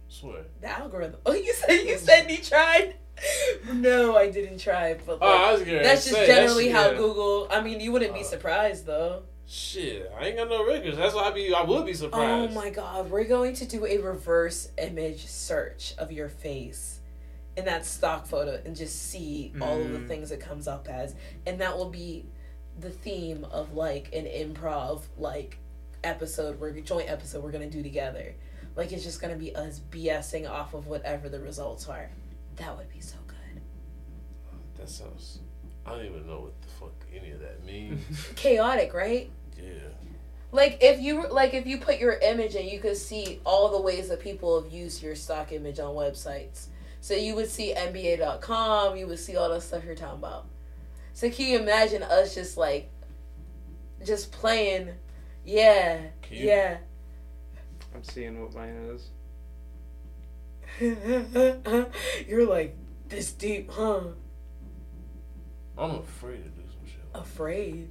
Swear. The algorithm. Oh, you said you said you tried. No, I didn't try. But Oh, I like, was that's just that generally shit- how yeah. Google. I mean, you wouldn't be Uh, surprised though. Shit, I ain't got no records. That's why I be. I would be surprised. Oh my god, we're going to do a reverse image search of your face in that stock photo and just see all of the Mm. things it comes up as. And that will be the theme of like an improv like episode, we're joint episode we're gonna do together. Like it's just gonna be us BSing off of whatever the results are. That would be so good. That sounds. I don't even know what the fuck any of that means. Chaotic, right? Yeah. Like if you like if you put your image in, you could see all the ways that people have used your stock image on websites. So you would see NBA.com, you would see all the stuff you're talking about. So can you imagine us just like just playing yeah, Can you- yeah. I'm seeing what mine is. you're like this deep, huh? I'm afraid to Afraid.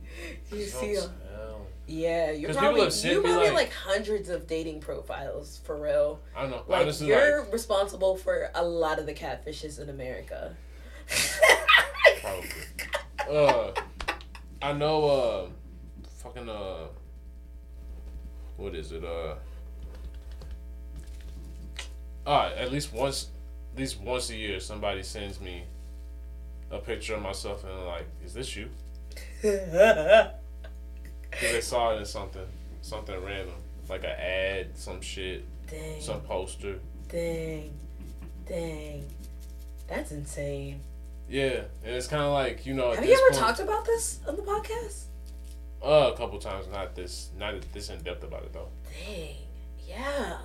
You see, tell. yeah, you're probably you probably like- like hundreds of dating profiles for real. I don't know. Like honestly, you're like responsible for a lot of the catfishes in America. probably. Uh, I know. Uh, fucking. Uh, what is it? Uh. Uh, at least once, at least once a year, somebody sends me a picture of myself and like, is this you? Because they saw it in something, something random, like an ad, some shit, dang, some poster. dang, dang. That's insane. Yeah, and it's kind of like you know. Have you ever point- talked about this on the podcast? Uh, a couple times, not this, not this in depth about it though. Dang. Yeah.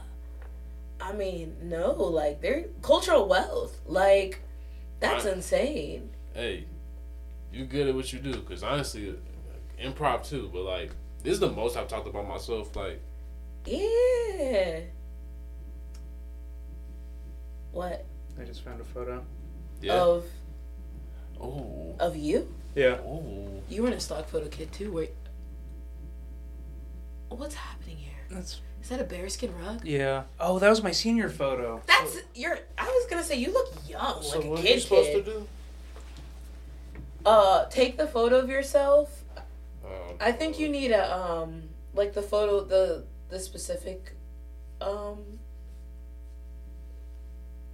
I mean, no, like they're cultural wealth. Like that's Right. insane. Hey, you good at what you do? Cause honestly, improv too. But like, this is the most I've talked about myself. Like, Yeah. What I just found a photo. yeah. of Oh. of you? Yeah. Oh. You were in a stock photo kid too. Wait. What's happening here? That's Is that a bearskin rug? yeah. Oh, that was my senior photo. That's you're. I was gonna say you look young, So like a what are kid. you supposed kid. to do? Uh, take the photo of yourself. Um, I think you need a um, like the photo, the the specific, um,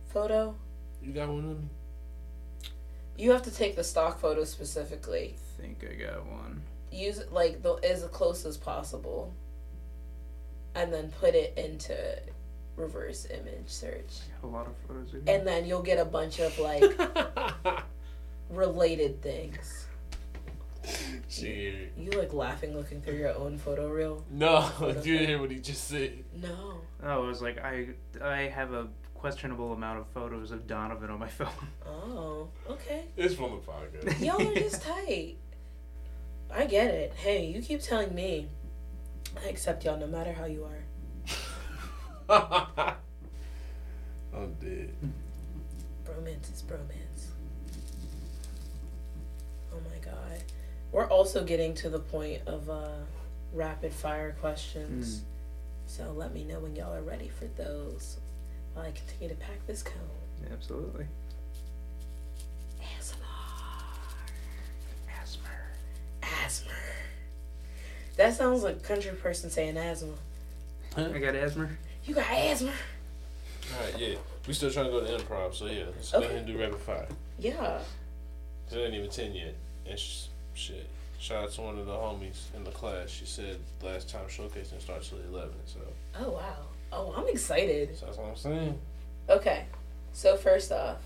photo. You got one of me. You have to take the stock photo specifically. I think I got one. Use it like the as close as possible, and then put it into reverse image search, a lot of photos and then you'll get a bunch of like related things. Shit. You like laughing looking through your own photo reel? No, you didn't hear what he just said. No. oh, it was like I I have a questionable amount of photos of Donovan on my phone. Oh, okay. It's from the podcast. Y'all are just tight. I get it. Hey, you keep telling me. I accept y'all no matter how you are. I'm dead. Bromance is bromance. We're also getting to the point of uh, rapid fire questions. So let me know when y'all are ready for those while I continue to pack this cone. Absolutely. ASMR. Asthma. Asthma. That sounds like a country person saying asthma. Huh? I got asthma. You got asthma? Alright, yeah. We still trying to go to improv, so yeah, let's Okay. go ahead and do rapid fire. Yeah. Cause it ain't even ten yet. And sh- shit. Shout out to one of the homies in the class. She said last time showcasing starts till eleven, so, Oh wow. Oh, I'm excited. so that's what I'm saying. Okay. So first off,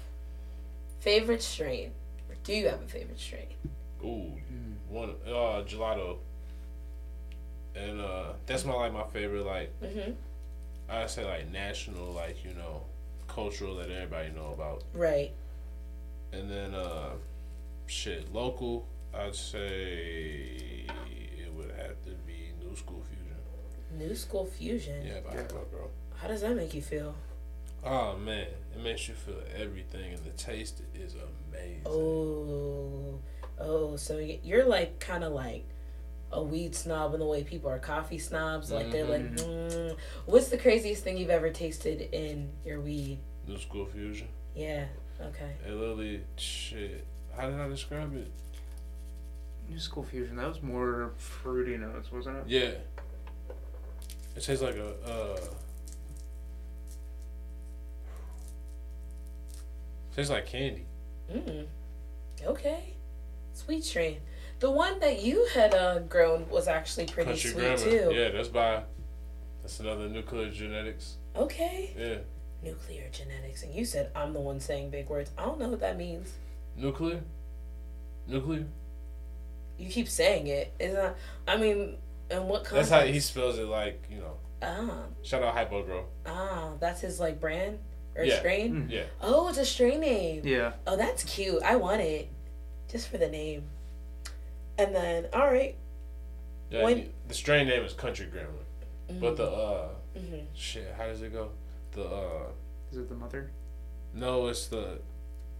favorite strain. Or do you have a favorite strain? Ooh, one uh gelato. And uh that's my like my favorite like Mm-hmm. I say like national like you know cultural that everybody know about. Right. And then uh shit local I'd say it would have to be New School Fusion. New School Fusion. Yeah, by Yeah. Hypo Girl. How does that make you feel? Oh man, it makes you feel everything, and the taste is amazing. Oh, oh. So you're like kind of like a weed snob in the way people are coffee snobs. Like they're like, mm. what's the craziest thing you've ever tasted in your weed? New School Fusion. Yeah. Okay. It literally shit. How did I describe it? New School Fusion. That was more fruity notes, wasn't it? Yeah. It tastes like a uh tastes like candy. Mm. Okay. Sweet strain. The one that you had uh, grown was actually pretty Country sweet grammar. too. Yeah, that's by that's another nuclear genetics. Okay. Yeah. Nuclear genetics, and you said I'm the one saying big words. I don't know what that means. Nuclear? Nuclear? You keep saying it. Is that? I mean, and what color That's how he spells it like, you know. Ah, Shout out Hypo Girl. ah, that's his like brand or Yeah. strain. Mm. Yeah. Oh, it's a strain name. Yeah. Oh, that's cute. I want it, just for the name. And then, all right. Yeah, When- the strain name is Country Grammar. But the uh Mhm. shit, how does it go? The uh Is it the mother? no, it's the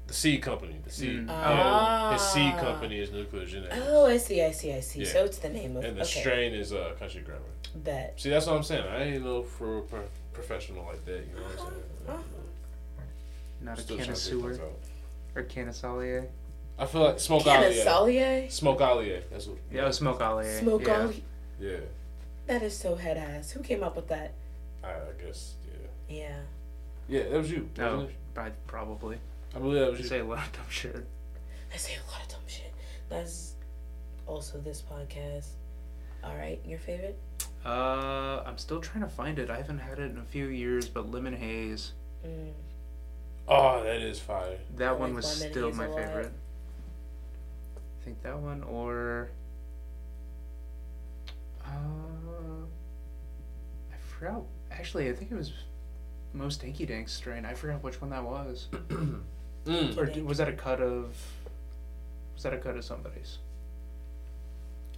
the seed company. The seed. Mm. Yeah. His seed Ah. company is Nuclear Genetics. Oh, I see. I see. I see. Yeah. So it's the name of and the okay. strain is uh Country Grammar. Bet. See, that's what I'm saying. I ain't no for a pro- professional like that. You know what I'm saying? Uh-huh. Not a Still trying to figure connoisseur things out. or canisalier? I feel like Smoke Allier. Canasalier. Smoke Allier. That's what. Yeah, it smoke allier. Smoke yeah. Ollie. Yeah. That is so head ass. Who came up with that? I, I guess. Yeah. Yeah. Yeah, that was you. Oh, wasn't it? I probably. I believe that was You you. say a lot of dumb shit. I say a lot of dumb shit. That's also this podcast. All right, your favorite? Uh, I'm still trying to find it. I haven't had it in a few years, but lemon haze. Mm. Oh, that is fire. That I one like was lemon still my hazel a lot. favorite. I think that one or uh, I forgot. Actually, I think it was most Dinky Dank strain. I forgot which one that was. Mm. Or d- was that a cut of? Was that a cut of somebody's?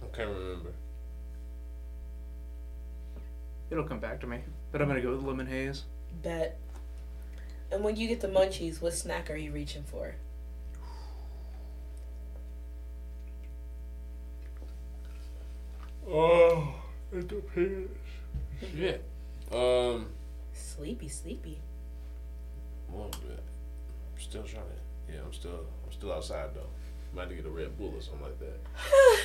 I can't remember. It'll come back to me. But I'm gonna go with lemon haze. Bet. And when you get the munchies, what snack are you reaching for? Oh, it depends. Yeah. Um, Sleepy, sleepy. a little bit. I'm still trying to. Yeah, I'm still. I'm still outside though. Might have to get a Red Bull or something like that.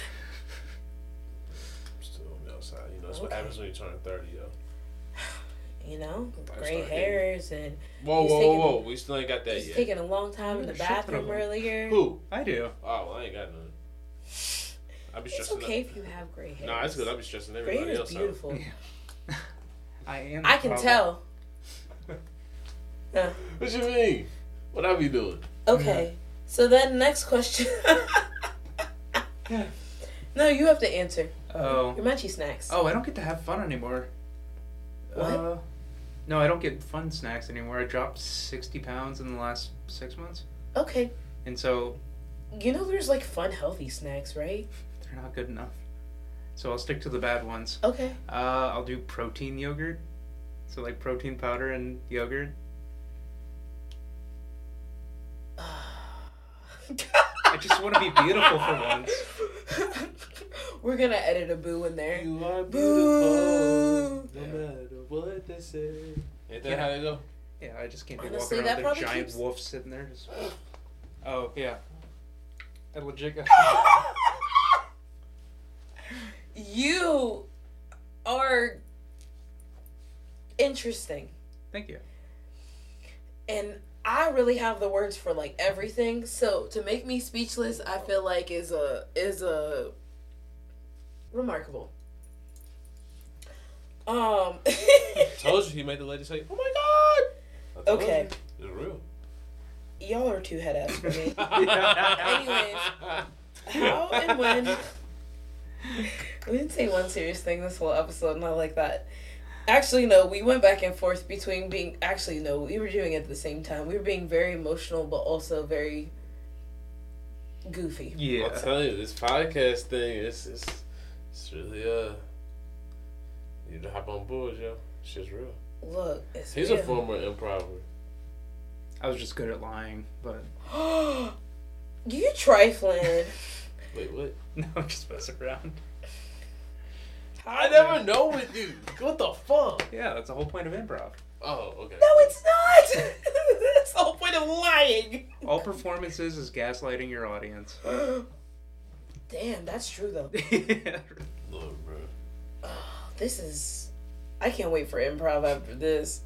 I'm still on the outside. You know, that's what Okay. happens when you turn thirty, yo. You know, I gray start hairs and Whoa, He's whoa, taking- whoa, whoa! We still ain't got that he's yet. taking a long time in the shit ton bathroom earlier. Who? I do. Oh, well, I ain't got none. I be It's stressing. okay Up. if you have gray hair. Nah, it's good. I'll be stressing Gray everybody hair is else out. beautiful. I am. I can problem. tell. What you mean? What I be doing? Okay. So then next question. no, you have to answer. Oh. Your munchie snacks. Oh, I don't get to have fun anymore. What? Uh, no, I don't get fun snacks anymore. I dropped sixty pounds in the last six months, Okay. and so You know there's like fun healthy snacks, right? they're not good enough. So I'll stick to the bad ones. Okay. Uh, I'll do protein yogurt. So like protein powder and yogurt. I just want to be beautiful for once. We're gonna edit a boo in there. You are Boo. no matter what they say. Ain't that Yeah. how they go? Yeah, I just can't be Honestly, walking around with a giant keeps- wolf sitting there. Just... Oh yeah, that legit. got. you are interesting. Thank you. and I really have the words for like everything. So to make me speechless, I feel like is a is a remarkable. Um. Told you he made the lady say, "Oh my god." Okay. you. It's real. Y'all are too head ass for me. Anyways. How and when? We didn't say one serious thing this whole episode, I like that. Actually, no, we went back and forth between being. Actually, no, we were doing it at the same time. We were being very emotional, but also very goofy. Yeah. I'm telling you, this podcast thing, it's it's it's really uh. You need to hop on board, yo. Shit's real. Look, it's He's real. a former improver. I was just good at lying, but you trifling. Wait, what? no, I'm just messing around. I never know with you. What the fuck? Yeah, that's the whole point of improv. Oh, okay. No, it's not. That's the whole point of lying. All performances is gaslighting your audience. Damn, that's true though. Lord, bro. Oh, this is. I can't wait for improv after this.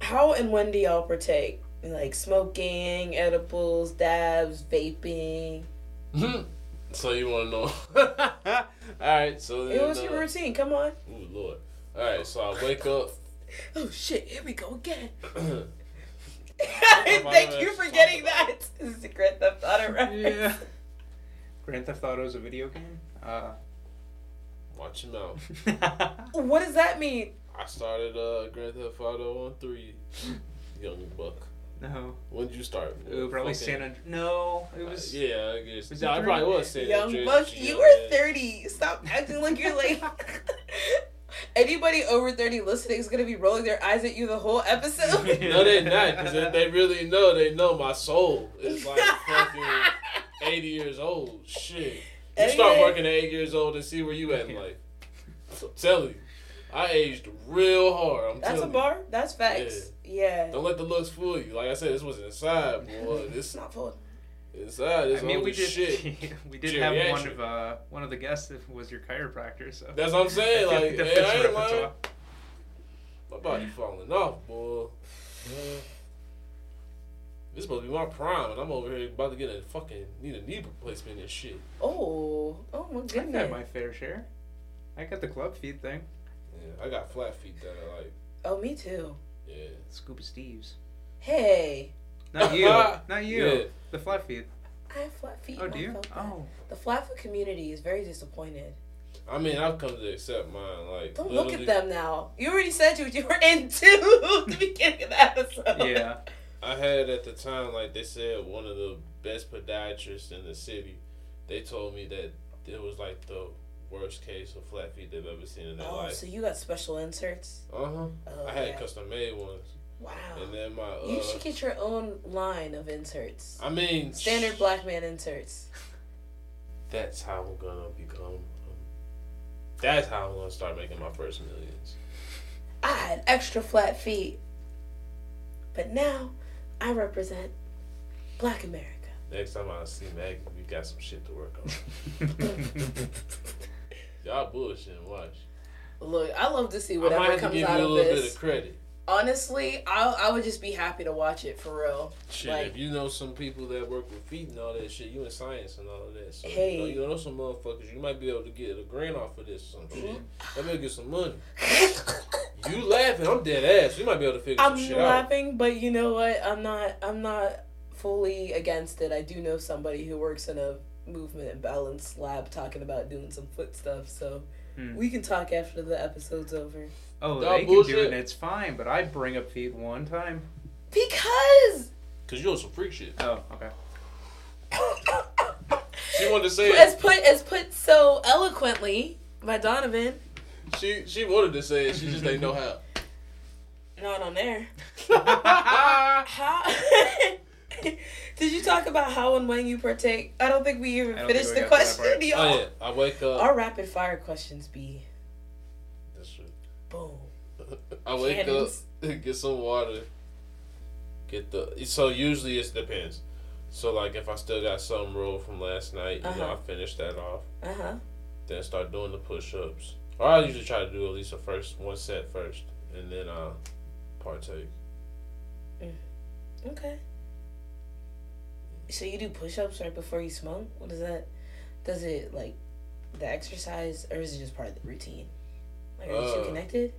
How and when do y'all partake? Like smoking, edibles, dabs, vaping. Hmm. So you want to know? All right. So then, It was uh, your routine. Come on. Ooh, Lord. All right. So I wake up. Oh shit! Here we go again. Thank you for getting that. This is Grand Theft Auto reference. yeah. Grand Theft Auto is a video game. Uh, your mouth. What does that mean? I started uh, Grand Theft Auto on three. Young buck. No, When did you start? it was probably Fucking- San Andreas. No, it Uh, was. yeah, I guess. Was no, it it probably was San Young Andreas, Buck, you young were man. 30. Stop acting like you're like. Anybody over 30 listening is going to be rolling their eyes at you the whole episode. No, they're not, because if they really know, they know my soul is like fucking 80 years old. Shit. You start working at 8 years old and see where you at in life. I'm telling you. I aged real hard. I'm That's a telling bar. That's facts. Yeah. You. Don't let the looks fool you. Like I said, this was inside, boy. This It's not full. inside. This I mean, we as did. shit. we did have one of uh, one of the guests that was your chiropractor. So That's what I'm saying. Like, that hey, I ain't lying. My body falling off, boy. This supposed to be my prime, and I'm over here about to get a fucking need a knee replacement and shit. Oh. Oh my goodness! I've goodness. had my fair share. I got the club feet thing. Yeah, I got flat feet that I like. Oh, me too. Yeah. Scuba Steve's. Hey, Not you. Not you. Yeah. The flat feet. I have flat feet. Oh, do you? Oh. The flat foot community is very disappointed. I mean, I've come to accept mine. Like, Don't look at them now. You already said you, you were into the beginning of the episode. Yeah. I had at the time, like they said, one of the best podiatrists in the city. They told me that it was like the worst case of flat feet they've ever seen in their Oh, life. so you got special inserts? Uh huh. Oh, I had yeah. custom made ones, Wow. and then my. Uh, you should get your own line of inserts. I mean, Standard sh- black man inserts. That's how I'm gonna become. Um, that's how I'm gonna start making my first millions. I had extra flat feet. But now I represent Black America. Next time I see Maggie, we got some shit to work on. Y'all bullshitting. Watch. Look, I love to see I whatever might comes give out you a of little this. bit of credit. Honestly, I I would just be happy to watch it for real. Shit, Like- if you know some people that work with feet and all that shit, you in science and all of that. So, Hey. you, know, you know some motherfuckers, you might be able to get a grant off of this or some shit. Mm-hmm. Maybe get some money. You laughing, I'm dead ass. You might be able to figure I'm some shit out. laughing, but you know what? I'm not. I'm not fully against it. I do know somebody who works in a movement and balance lab talking about doing some foot stuff. So Hmm. we can talk after the episode's over. Oh, Y'all they can do it and it's fine, but I bring up feet one time. Because Cause you on some freak shit. Oh, okay. She wanted to say as put as put so eloquently by Donovan. She she wanted to say it. She just didn't know how. Not on there. How? Did you talk about how and when you partake? I don't think we even finished think the we got question. y'all. Oh yeah, I wake up. Our rapid fire questions be That's true. boom. I wake Cannons. up, get some water, get the. So usually it depends. So like if I still got some roll from last night, you know, Uh-huh. I finish that off. Uh huh. Then start doing the push ups. Or I usually try to do at least a first one set first, and then I partake. Okay. So you do push-ups right before you smoke? What is that? Does it like the exercise, or is it just part of the routine? Like, are you two Uh, connected?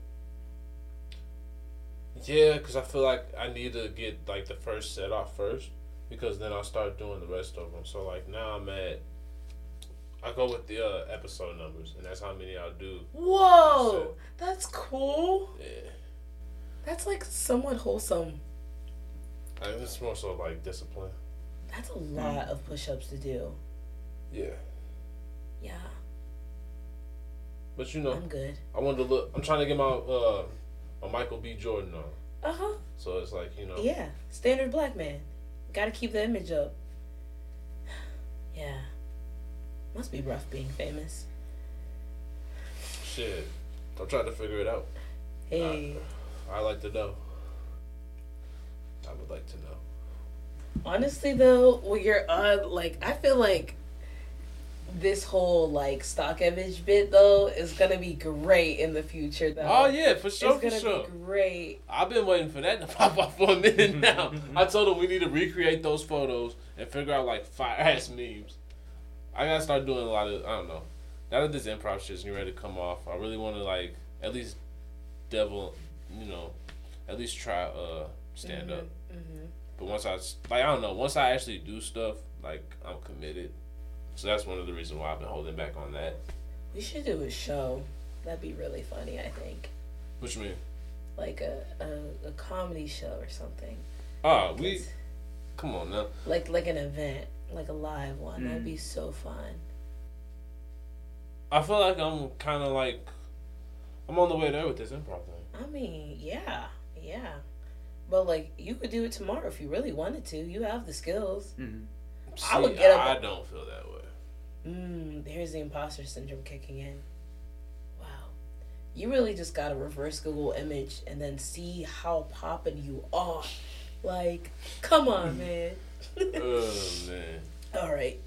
Yeah, because I feel like I need to get like the first set off first, because then I'll start doing the rest of them. So like now I'm at. I go with the uh, episode numbers, and that's how many I'll do. Whoa, that's cool. Yeah. That's like somewhat wholesome. I, it's more so like discipline. That's a lot of push-ups to do. Yeah. Yeah, But you know, I'm good. I wanted to look. I'm trying to get my uh my Michael B. Jordan on. Uh huh. So it's like you know. Yeah, standard black man. Got to keep the image up. Yeah, must be rough being famous. Shit. I'm trying to figure it out. Hey. I like to know. I would like to know. Honestly, though, when you're on, like, I feel like this whole like stock image bit though is gonna be great in the future. Though. Oh yeah, for sure, it's for sure. be great. I've been waiting for that to pop up for a minute now. I told him we need to recreate those photos and figure out like fire ass memes. I gotta start doing a lot of I don't know. Now that this improv shit's getting ready to come off, I really want to like at least devil, you know, at least try uh stand up. hmm But once I like I don't know, once I actually do stuff, like I'm committed. So that's one of the reasons why I've been holding back on that. We should do a show. That'd be really funny. I think What you mean? like a a, a comedy show or something. Ah, we come on now. like like an event, like a live one. That'd Mm. be so fun. I feel like I'm kind of like I'm on the way there with this improv thing. I mean, yeah, yeah. But like, you could do it tomorrow if you really wanted to. You have the skills. Mhm. I would get up- I don't feel that way. Mm, there's the imposter syndrome kicking in. Wow. You really just gotta reverse Google image and then see how poppin' you are. Like, come on, man. oh man. All right.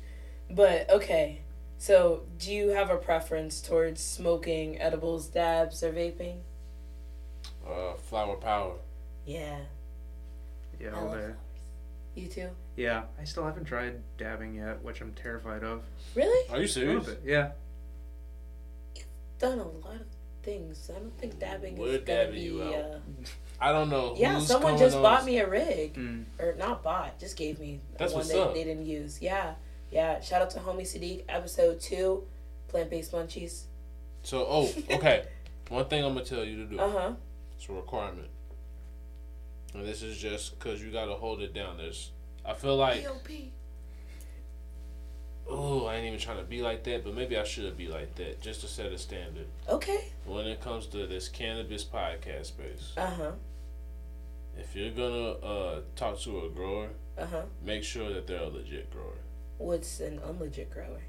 But, okay. So, do you have a preference towards smoking edibles, dabs, or vaping? Uh, flower power. Yeah. Yeah, I all love day. flowers. You too? Yeah, I still haven't tried dabbing yet, which I'm terrified of. Really? Are you A little serious? bit, yeah. Done a lot of things. I don't think dabbing We're is gonna dabbing be. you out. Uh, I don't know. yeah, who's someone coming just on- bought me a rig, Mm. or not bought, just gave me That's one what's that up. they didn't use. Yeah, yeah. Shout out to Homie Sadiq, episode two, plant based munchies. So, oh, okay. One thing I'm gonna tell you to do. Uh huh. It's a requirement. And this is just because you gotta hold it down. There's, I feel like, oh, I ain't even trying to be like that, but maybe I should be like that just to set a standard Okay. when it comes to this cannabis podcast space. Uh huh. If you're gonna uh, talk to a grower, Uh huh. make sure that they're a legit grower. What's an unlegit grower?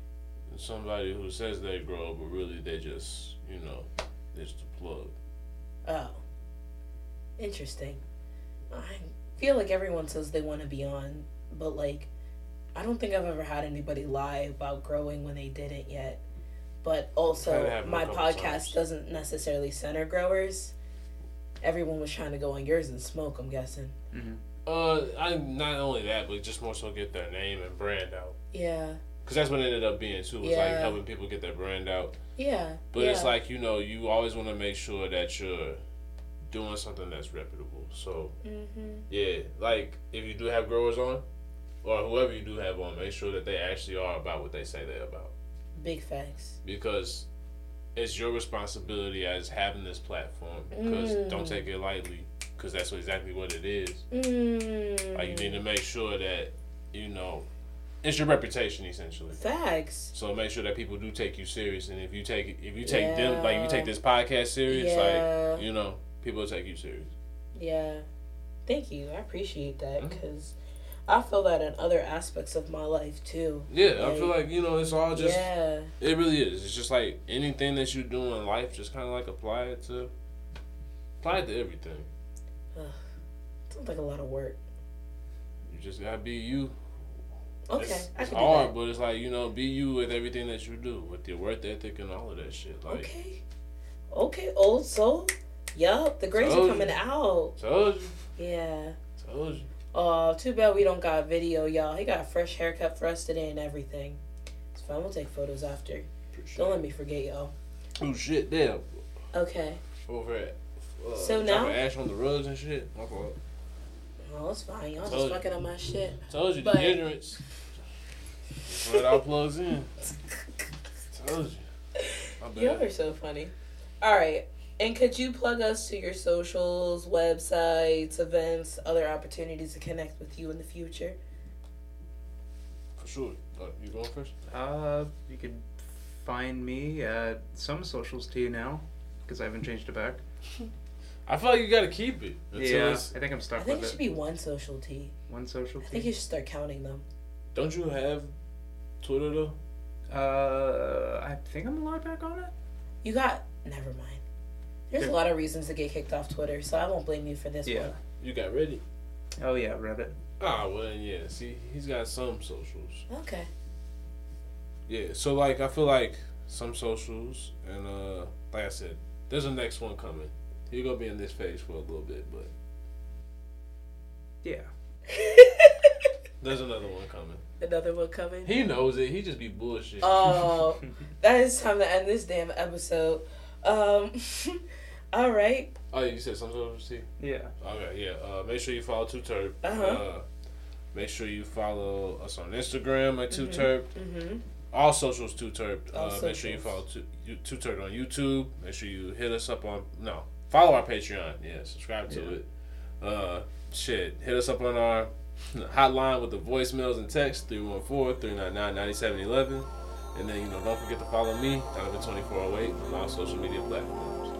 Somebody who says they grow, but really they just, you know, it's the plug. Oh. Interesting. I feel like everyone says they want to be on, but like, I don't think I've ever had anybody lie about growing when they didn't yet. But also, it happen a my podcast times. doesn't necessarily center growers. Everyone was trying to go on yours and smoke, I'm guessing. hmm Uh, I not only that, but just more so get their name and brand out. Yeah. Cause that's what it ended up being too. Was like helping people get their brand out. Yeah. But yeah. it's like you know, you always want to make sure that you're doing something that's reputable. So Mm-hmm. yeah, like if you do have growers on, or whoever you do have on, make sure that they actually are about what they say they're about. Big facts. Because it's your responsibility as having this platform. Because Mm. don't take it lightly. Because that's exactly what it is. Mm. Like you need to make sure that you know it's your reputation essentially. Facts. So make sure that people do take you serious, and if you take if you take them like you take this podcast serious, Yeah. like you know people take you serious. Yeah. Thank you. I appreciate that mm-hmm. because I feel that in other aspects of my life too. Yeah, I feel like you know it's all just yeah. it really is. It's just like anything that you do in life, just kind of like apply it to apply it to everything. Sounds like a lot of work. You just gotta be you. Okay. it's, it's hard, but it's like you know, be you with everything that you do, with your work ethic and all of that shit. Like, Okay. Okay, old soul. Yup, the Told are coming you. out. told you, Yeah. told you. Oh, too bad we don't got video, y'all. He got a fresh haircut for us today and everything. It's fine. We'll take photos after. Appreciate Don't let me forget, y'all. Oh shit, damn. Okay. Over at uh, So now- ash on the rugs and shit. My fault. Oh, it's fine. Y'all Told just you. fucking up my shit. Told you But- the ignorance. Put our plugs in. Told you. Y'all are so funny. All right. And could you plug us to your socials, websites, events, other opportunities to connect with you in the future? For sure. Uh, you going first? Uh, you could find me at some socials to you now because I haven't changed it back. I feel like you gotta keep it. Until yeah, it's, I think I'm stuck I think it should it. be one social T. One social. I think you should start counting them. don't you have Twitter though? Uh, I think I'm allowed back on it. You got. Never mind. There's a lot of reasons to get kicked off Twitter, so I won't blame you for this Yeah. one. You got Reddit? Oh yeah, Reddit. Ah, well yeah. See, he's got some socials. Okay. Yeah. So like, I feel like some socials, and uh, like I said, there's a next one coming. You're gonna be in this phase for a little bit, but Yeah. there's another one coming. Another one coming. He knows it. He just be bullshit. Oh, that is time to end this damn episode. Um, all right. oh, you said some socials too. Yeah. Okay, yeah. Uh, make sure you follow Too T3rpd. Uh-huh. Uh, make sure you follow us on Instagram at Two Mhm. Mm-hmm. All socials Too T3rpd. All Uh, make sure you follow Two, you- Too T3rpd on YouTube. Make sure you hit us up on no follow our Patreon. Yeah, subscribe to Yeah. it. Uh, shit, hit us up on our hotline with the voicemails and text 314-399-9711. And then you know don't forget to follow me Donovan twenty four oh eight on all social media platforms.